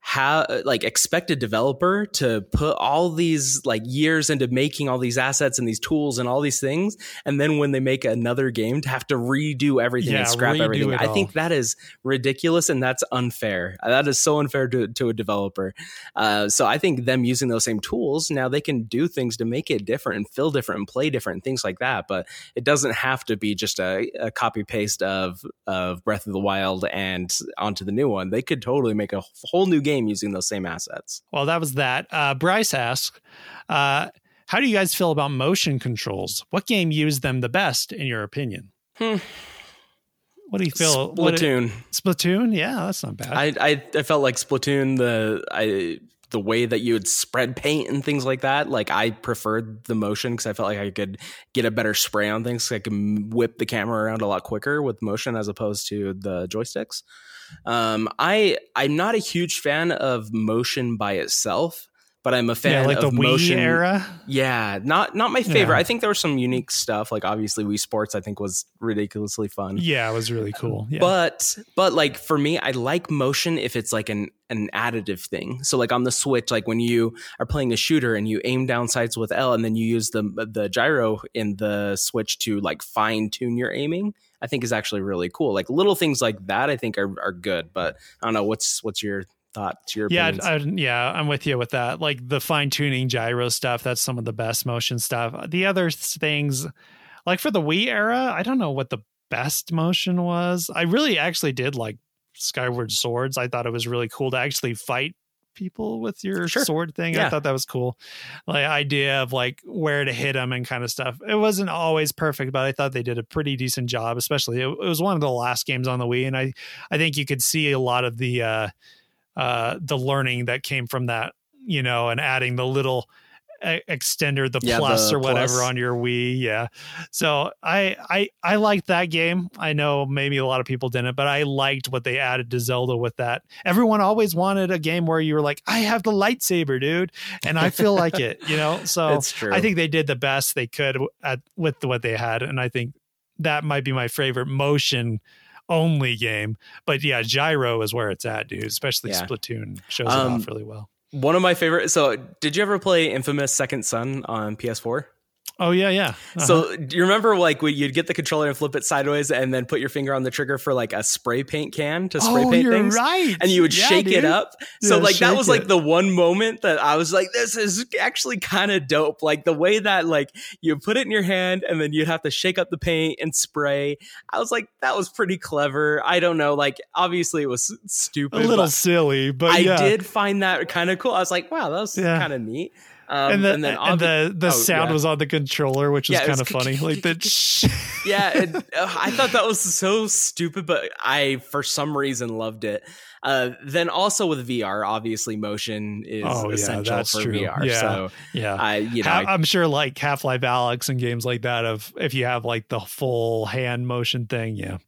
have like expect a developer to put all these like years into making all these assets and these tools and all these things and then when they make another game to have to redo everything Yeah, and scrap everything. i think that is ridiculous and that's unfair. That is so unfair to, to a developer. Uh, so i think them using those same tools now they can do things to make it different and feel different and play different and things like that but it doesn't have to be just a, a copy paste of of breath of the wild and onto the new one. They could totally make a whole new game using those same assets Well, that was that. Uh, Bryce asks, uh, "How do you guys feel about motion controls? What game used them the best, in your opinion?" Hmm. What do you feel? Splatoon. Splatoon, yeah, that's not bad. I, I I felt like Splatoon the I the way that you would spread paint and things like that. Like I preferred the motion because I felt like I could get a better spray on things. I could whip the camera around a lot quicker with motion as opposed to the joysticks. Um, I I'm not a huge fan of motion by itself, but I'm a fan yeah, like the of Wii motion era. Yeah, not not my favorite. Yeah. I think there was some unique stuff. Like obviously Wii Sports, I think was ridiculously fun. Yeah, it was really cool. Yeah. But but like for me, I like motion if it's like an an additive thing. So like on the Switch, like when you are playing a shooter and you aim down sights with L and then you use the the gyro in the Switch to like fine tune your aiming, I think is actually really cool. Like little things like that, I think are are good. But I don't know what's what's your thoughts, your yeah. I, yeah, I'm with you with that. Like the fine tuning gyro stuff, that's some of the best motion stuff. The other things, like for the Wii era, I don't know what the best motion was. I really actually did like Skyward Swords. I thought it was really cool to actually fight people with your Sure. sword thing. I thought that was cool. Like idea of like where to hit them and kind of stuff. It wasn't always perfect, but I thought they did a pretty decent job. Especially it, it was one of the last games on the Wii, and I I think you could see a lot of the uh, uh, the learning that came from that, you know, and adding the little extender, the Yeah, plus the or whatever plus. on your Wii. Yeah. So I I I liked that game. I know maybe a lot of people didn't, but I liked what they added to Zelda with that. Everyone always wanted a game where you were like, I have the lightsaber, dude, and I feel like it, you know. (laughs) So. I think they did the best they could at with what they had, and I think that might be my favorite motion only game. But yeah, gyro is where it's at, dude. Especially Yeah. Splatoon shows Um, it off really well. One of my favorite. So did you ever play Infamous Second Son on PS4? Oh yeah, yeah. Uh-huh. So do you remember like when you'd get the controller and flip it sideways and then put your finger on the trigger for like a spray paint can to spray oh, paint things? right. And you would Yeah, shake it up. So Yeah, like that was like the one moment that I was like, this is actually kind of dope. Like the way that like you put it in your hand and then you'd have to shake up the paint and spray. I was like, that was pretty clever. I don't know. Like obviously it was stupid. A little but silly, but I yeah. did find that kind of cool. I was like, wow, that was kind of neat. Um, and the and then and the the oh, sound yeah. was on the controller, which Yeah, is kind of funny. (laughs) Like the (laughs) yeah, it, (laughs) uh, I thought that was so stupid, but I for some reason loved it. Uh, then also with VR, obviously motion is Oh, yeah, essential that's for true. VR. Yeah. So yeah. I, you know, I'm sure like Half Life Alyx and games like that of if you have like the full hand motion thing, yeah,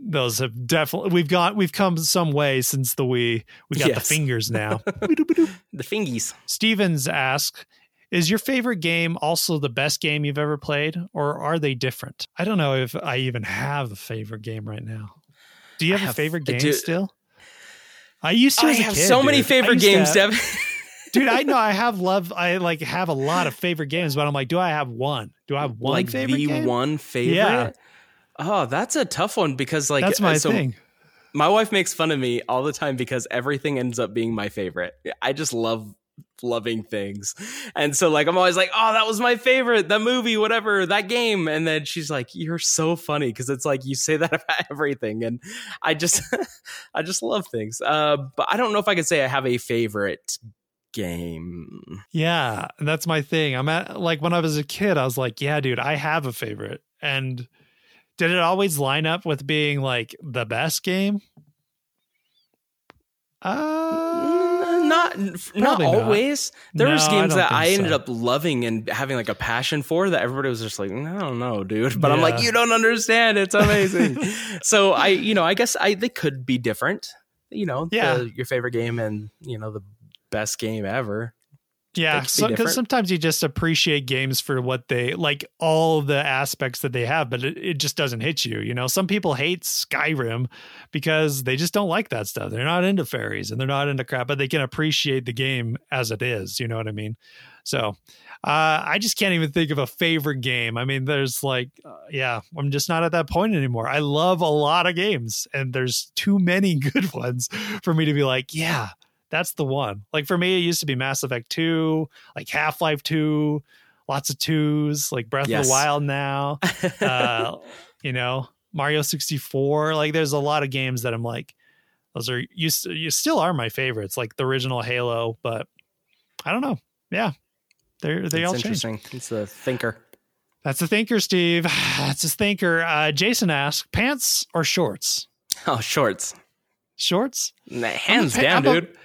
those have definitely we've got we've come some way since the Wii. We got the fingers (laughs) now. the fingies. Stevens asks, "Is your favorite game also the best game you've ever played, or are they different?" I don't know if I even have a favorite game right now. Do you I have, a favorite game do- still? I used to. I as a have kid, so many dude. I favorite games, Devin. (laughs) dude i know i have love i like have a lot of favorite games but i'm like do i have one do i have one like favorite the game? one favorite. Yeah. Oh, that's a tough one because like that's my uh, so thing my wife makes fun of me all the time because everything ends up being my favorite. I just love loving things. And so like I'm always like, "Oh, that was my favorite, that movie, whatever, that game." And then she's like, "You're so funny because it's like you say (laughs) that about everything." And I just (laughs) I just love things. Uh but I don't know if I could say I have a favorite game. yeah that's my thing i'm at like when i was a kid i was like yeah dude i have a favorite and did it always line up with being like the best game uh not not probably not. always. There No, was games don't that I ended so. up loving and having like a passion for that everybody was just like, I don't know, dude. But I'm like, you don't understand. It's amazing. (laughs) so I, you know, I guess I they could be different. You know, Yeah. the- your favorite game and you know the best game ever. Yeah, They could be so, because sometimes you just appreciate games for what they like, all the aspects that they have, but it, it just doesn't hit you. You know, some people hate Skyrim because they just don't like that stuff. They're not into fairies and they're not into crap, but they can appreciate the game as it is. You know what I mean? So, uh, I just can't even think of a favorite game. I mean, there's like, uh, yeah, I'm just not at that point anymore. I love a lot of games, and there's too many (laughs) good ones for me to be like, yeah, that's the one. Like for me, it used to be Mass Effect 2, like Half Life 2, lots of twos, like Breath of the Wild now, (laughs) uh, you know, Mario 64. Like there's a lot of games that I'm like, those are, you, you still are my favorites, like the original Halo, but I don't know. Yeah. They're, they all change. It's a thinker. That's a thinker, Steve. (sighs) That's a thinker. Uh, Jason asks, pants or shorts? Oh, shorts. Shorts? Nah, Hands I'm a- down, I'm a- dude.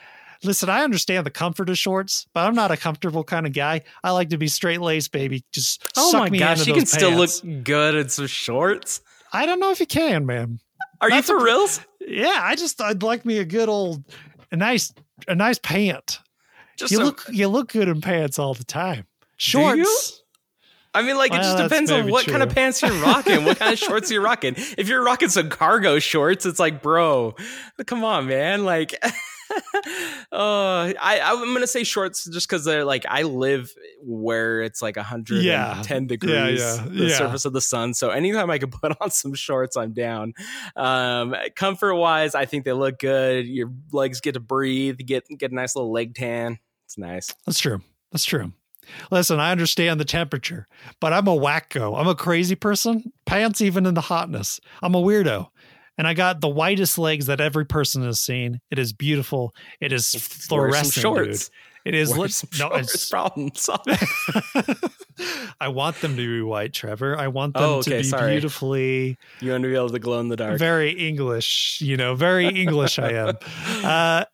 Listen, I understand the comfort of shorts, but I'm not a comfortable kind of guy. I like to be straight laced, baby. Just Oh my gosh, you can those still look good in some shorts. I don't know if you can, man. Are you for reals? Yeah, I just I'd like me a good old, a nice, a nice pant. Just you a- look you look good in pants all the time. Shorts. I mean, like, it just depends on what kind of pants you're rocking, what kind of (laughs) shorts you're rocking. If you're rocking some cargo shorts, it's like, bro, come on, man. Like, (laughs) (laughs) uh, I, I'm gonna say shorts just because they're like, I live where it's like 110 Yeah. degrees, Yeah, yeah, the surface of the sun. So anytime I can (laughs) put on some shorts, I'm down. Um, comfort wise, I think they look good. Your legs get to breathe, get get a nice little leg tan. It's nice. That's true. That's true. Listen, I understand the temperature, but I'm a wacko. I'm a crazy person. Pants even in the hotness. I'm a weirdo. And I got the whitest legs that every person has seen. It is beautiful. It is Wear fluorescent, shorts. dude. It is some no, it's (laughs) Problem. (laughs) I want them to be white, Trevor. I want them Oh, to be sorry. beautifully You want to be able to glow in the dark. very English, you know, very English I am. (laughs) Uh,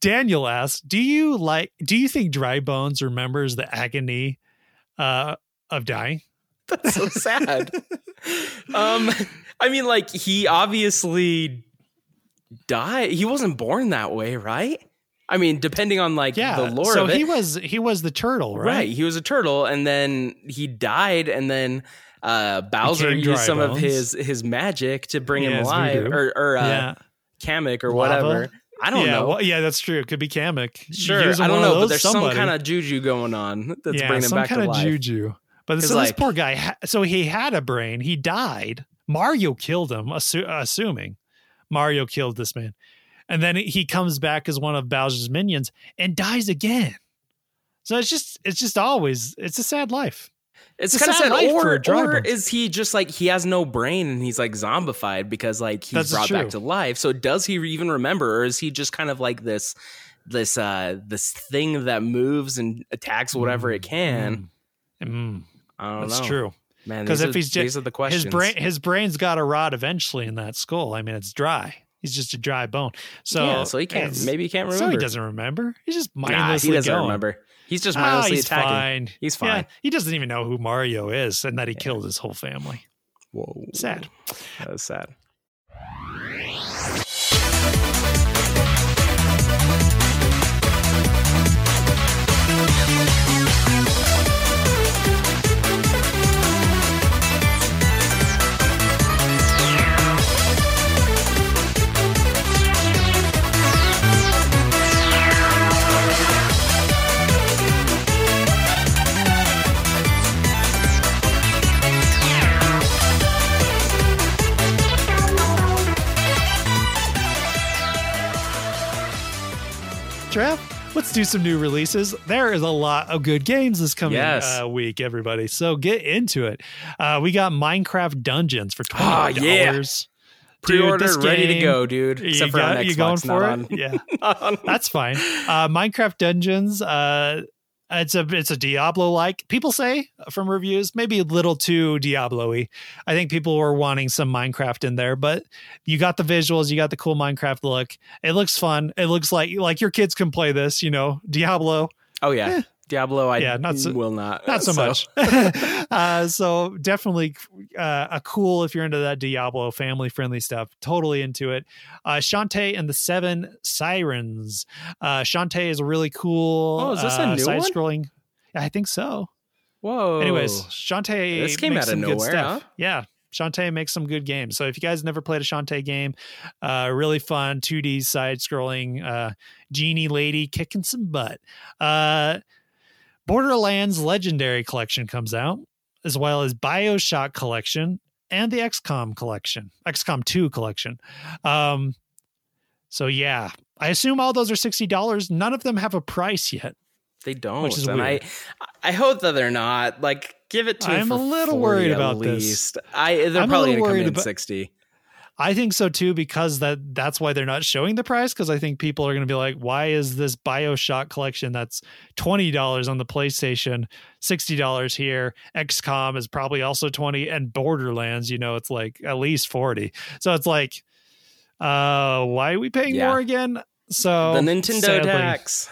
Daniel asks, "Do you like do you think Dry Bones remembers the agony uh, of dying?" That's so sad. um, I mean, like he obviously died. He wasn't born that way, right? I mean, depending on like Yeah. the lore so of it, he was he was the turtle, right. right? He was a turtle, and then he died, and then uh, Bowser used some of his his magic to bring Yeah, him alive, or, or uh, yeah. Kamek, or Lava? whatever. I don't yeah, know. well, yeah, that's true. It could be Kamek. sure, I don't know, but there's somebody. some kind of juju going on that's yeah, bringing him some kind of juju. But so this poor guy, so he had a brain. He died. Mario killed him, assu- assuming Mario killed this man, and then he comes back as one of Bowser's minions and dies again. So it's just, it's just always, it's a sad life. It's It's a kind of sad sad. life for Or, or is he just like he has no brain and he's like zombified because like he's That's brought true. back to life? So does he even remember, or is he just kind of like this, this, uh, this thing that moves and attacks whatever it can? Mm. Mm. I don't That's know, true. Man. 'Cause these if are- he's just these are the questions. His brain, his brain's got to rot eventually in that skull. I mean, it's dry. He's just a dry bone. So, yeah, so he can't. Maybe he can't So remember. he doesn't remember. He's just Nah, mindlessly he doesn't going. remember. He's just Ah, mindlessly he's attacking. fine. He's Yeah, fine. he doesn't even know who Mario is and that he killed his whole family. Whoa, Sad. That was sad. Trev, let's do some new releases. There is a lot of good games this coming Yes. uh, week, everybody. So get into it. Uh, we got Minecraft Dungeons for twenty Ah, yeah. dollars. Pre-order, ready to go, dude. You, Except for on got, Xbox, you going for on, it? Yeah. That's fine. Uh, Minecraft Dungeons. Uh, It's a it's a Diablo like people say from reviews, maybe a little too Diablo-y. I think people were wanting some Minecraft in there, but you got the visuals, you got the cool Minecraft look. It looks fun. It looks like like your kids can play this, you know. Diablo. Oh yeah. Eh. Diablo, I Yeah, not so- will not. Not so, much. (laughs) (laughs) uh, so definitely uh, a cool if you're into that Diablo family friendly stuff. Totally into it. Uh, Shantae and the Seven Sirens. Uh, Shantae is a really cool. Oh, is this a uh, new side-scrolling? I think so. Whoa. Anyways, Shantae This came makes out of some good nowhere, stuff. huh? Yeah. Shantae makes some good games. So if you guys never played a Shantae game, uh, really fun 2D side scrolling uh, genie lady kicking some butt. Uh, Borderlands Legendary Collection comes out, as well as Bioshock Collection and the XCOM Collection, XCOM 2 Collection. Um, so yeah, I assume all those are sixty dollars. None of them have a price yet. they don't. Which is and weird. I I hope that they're not. Like give it to me I'm a little worried about this. I they're I'm probably gonna come in about- 60. I think so too because that that's why they're not showing the price because I think people are going to be like, why is this BioShock collection that's twenty dollars on the PlayStation, sixty dollars here? XCOM is probably also twenty, and Borderlands, you know, it's like at least forty. So it's like, uh, why are we paying Yeah. more again? So the Nintendo sadly- tax.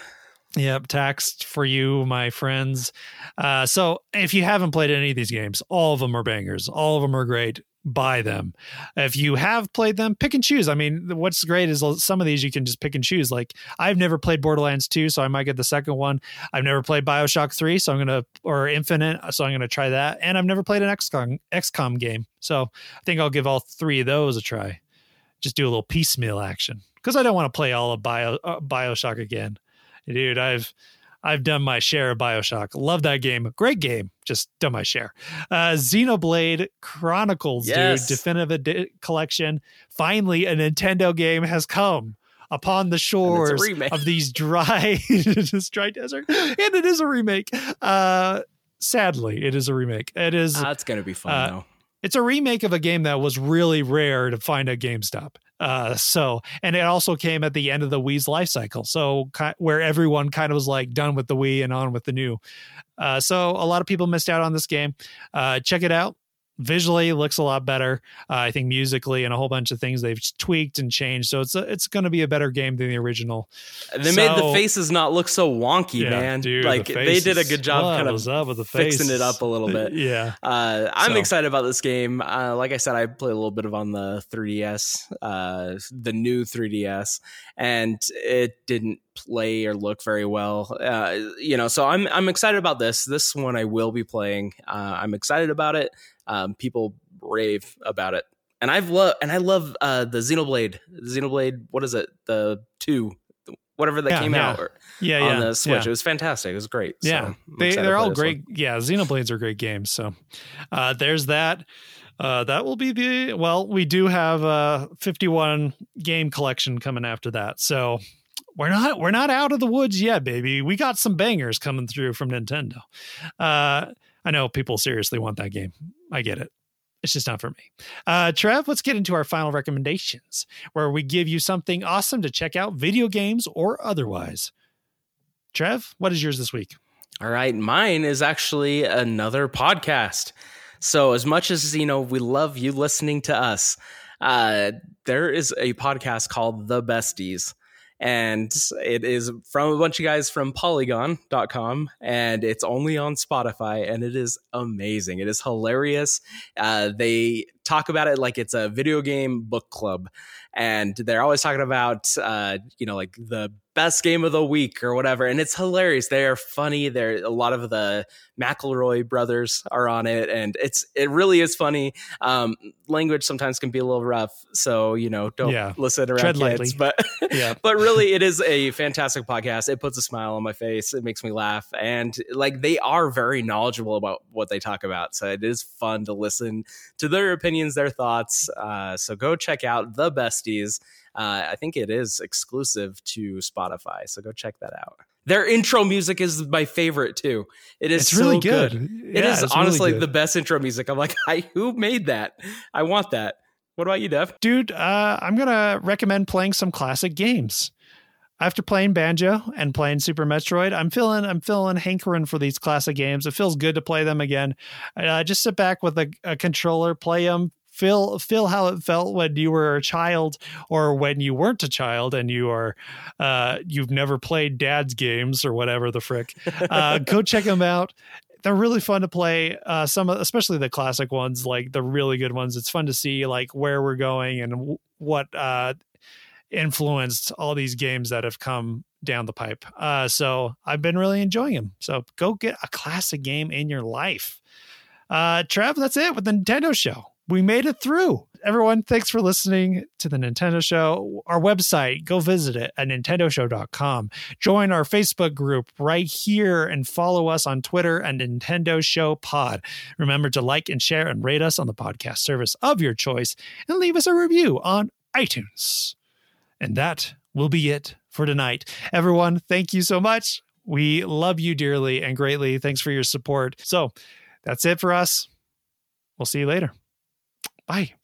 Yep, taxed for you, my friends. Uh, so if you haven't played any of these games, all of them are bangers. All of them are great. Buy them. If you have played them, pick and choose. I mean, what's great is some of these you can just pick and choose. Like I've never played Borderlands 2, so I might get the second one. I've never played BioShock 3, so I'm gonna or Infinite, so I'm gonna try that. And I've never played an XCOM XCOM game. So I think I'll give all three of those a try. Just do a little piecemeal action. Because I don't want to play all of Bio uh, BioShock again dude i've i've done my share of bioshock. Love that game. Great game. Just done my share. Uh xenoblade chronicles Yes. dude definitive edi- collection. Finally a nintendo game has come upon the shores of these dry (laughs) this dry desert. And it is a remake. Uh sadly it is a remake. It is That's gonna be fun uh, though. it's a remake of a game that was really rare to find at GameStop. Uh, so, and it also came at the end of the Wii's life cycle. So, where everyone kind of was like done with the Wii and on with the new. Uh, so, a lot of people missed out on this game. Uh, check it out. Visually, looks a lot better. Uh, I think musically and a whole bunch of things they've tweaked and changed. So it's a, it's going to be a better game than the original. They made the faces not look so wonky, Yeah, man. dude, like the they did a good job What kind of up with the fixing it up a little bit. (laughs) Yeah. Uh, I'm So- excited about this game. Uh, like I said, I played a little bit of on the 3DS, uh, the new 3DS, and it didn't play or look very well. Uh, you know, so I'm I'm excited about this. This one I will be playing. Uh, I'm excited about it. Um, people rave about it, and I've loved and I love uh, the Xenoblade. Xenoblade, what is it? The two, whatever that Yeah, came yeah. out or, Yeah. on the Switch. yeah. It was fantastic. It was great. Yeah, I'm they they're all great. one. Yeah, Xenoblades are great games. So uh, there's that. Uh, that will be the well. We do have a 51 game collection coming after that. So we're not we're not out of the woods yet, baby. We got some bangers coming through from Nintendo. Uh, I know people seriously want that game. I get it. It's just not for me. Uh, Trev, let's get into our final recommendations, where we give you something awesome to check out, video games or otherwise. Trev, what is yours this week? All right, mine is actually another podcast. So as much as you know, we love you listening to us. Uh, there is a podcast called The Besties, and it is from a bunch of guys from Polygon.com, and it's only on Spotify, and it is amazing. It is hilarious. Uh, they talk about it like it's a video game book club, and they're always talking about uh, you know like the best game of the week or whatever, and it's hilarious. They are funny. There, a lot of the McElroy brothers are on it, and it's it really is funny. Um, language sometimes can be a little rough, so you know don't Yeah. listen around Tread kids. lightly. But (laughs) Yeah. but really, it is a fantastic podcast. It puts a smile on my face. It makes me laugh, and like they are very knowledgeable about what they talk about. So it is fun to listen to their opinions, their thoughts. Uh, so go check out the Besties. Uh, I think it is exclusive to Spotify, so go check that out. Their intro music is my favorite too. It is it's really so good. It Yeah, is it's really honestly good. the best intro music. I'm like, (laughs) I, who made that? I want that. What about you, Dev? dude. Uh, I'm gonna recommend playing some classic games. after playing Banjo and playing Super Metroid, I'm feeling I'm feeling hankering for these classic games. It feels good to play them again. Uh, just sit back with a, a controller, play them, feel feel how it felt when you were a child or when you weren't a child and you are uh, you've never played dad's games or whatever the frick. Uh, go (laughs) check them out. They're really fun to play uh, some especially the classic ones like the really good ones. It's fun to see like where we're going and w- what uh, influenced all these games that have come down the pipe. Uh, so i've been really enjoying them so go get a classic game in your life. Uh trev that's it with the nintendo show we made it through. Everyone, thanks for listening to the Nintendo Show. Our website, go visit it at nintendoshow.com. Join our Facebook group right here and follow us on Twitter and Nintendo Show Pod. Remember to like and share and rate us on the podcast service of your choice and leave us a review on iTunes. And that will be it for tonight. Everyone, thank you so much. We love you dearly and greatly. Thanks for your support. So that's it for us. We'll see you later. Bye.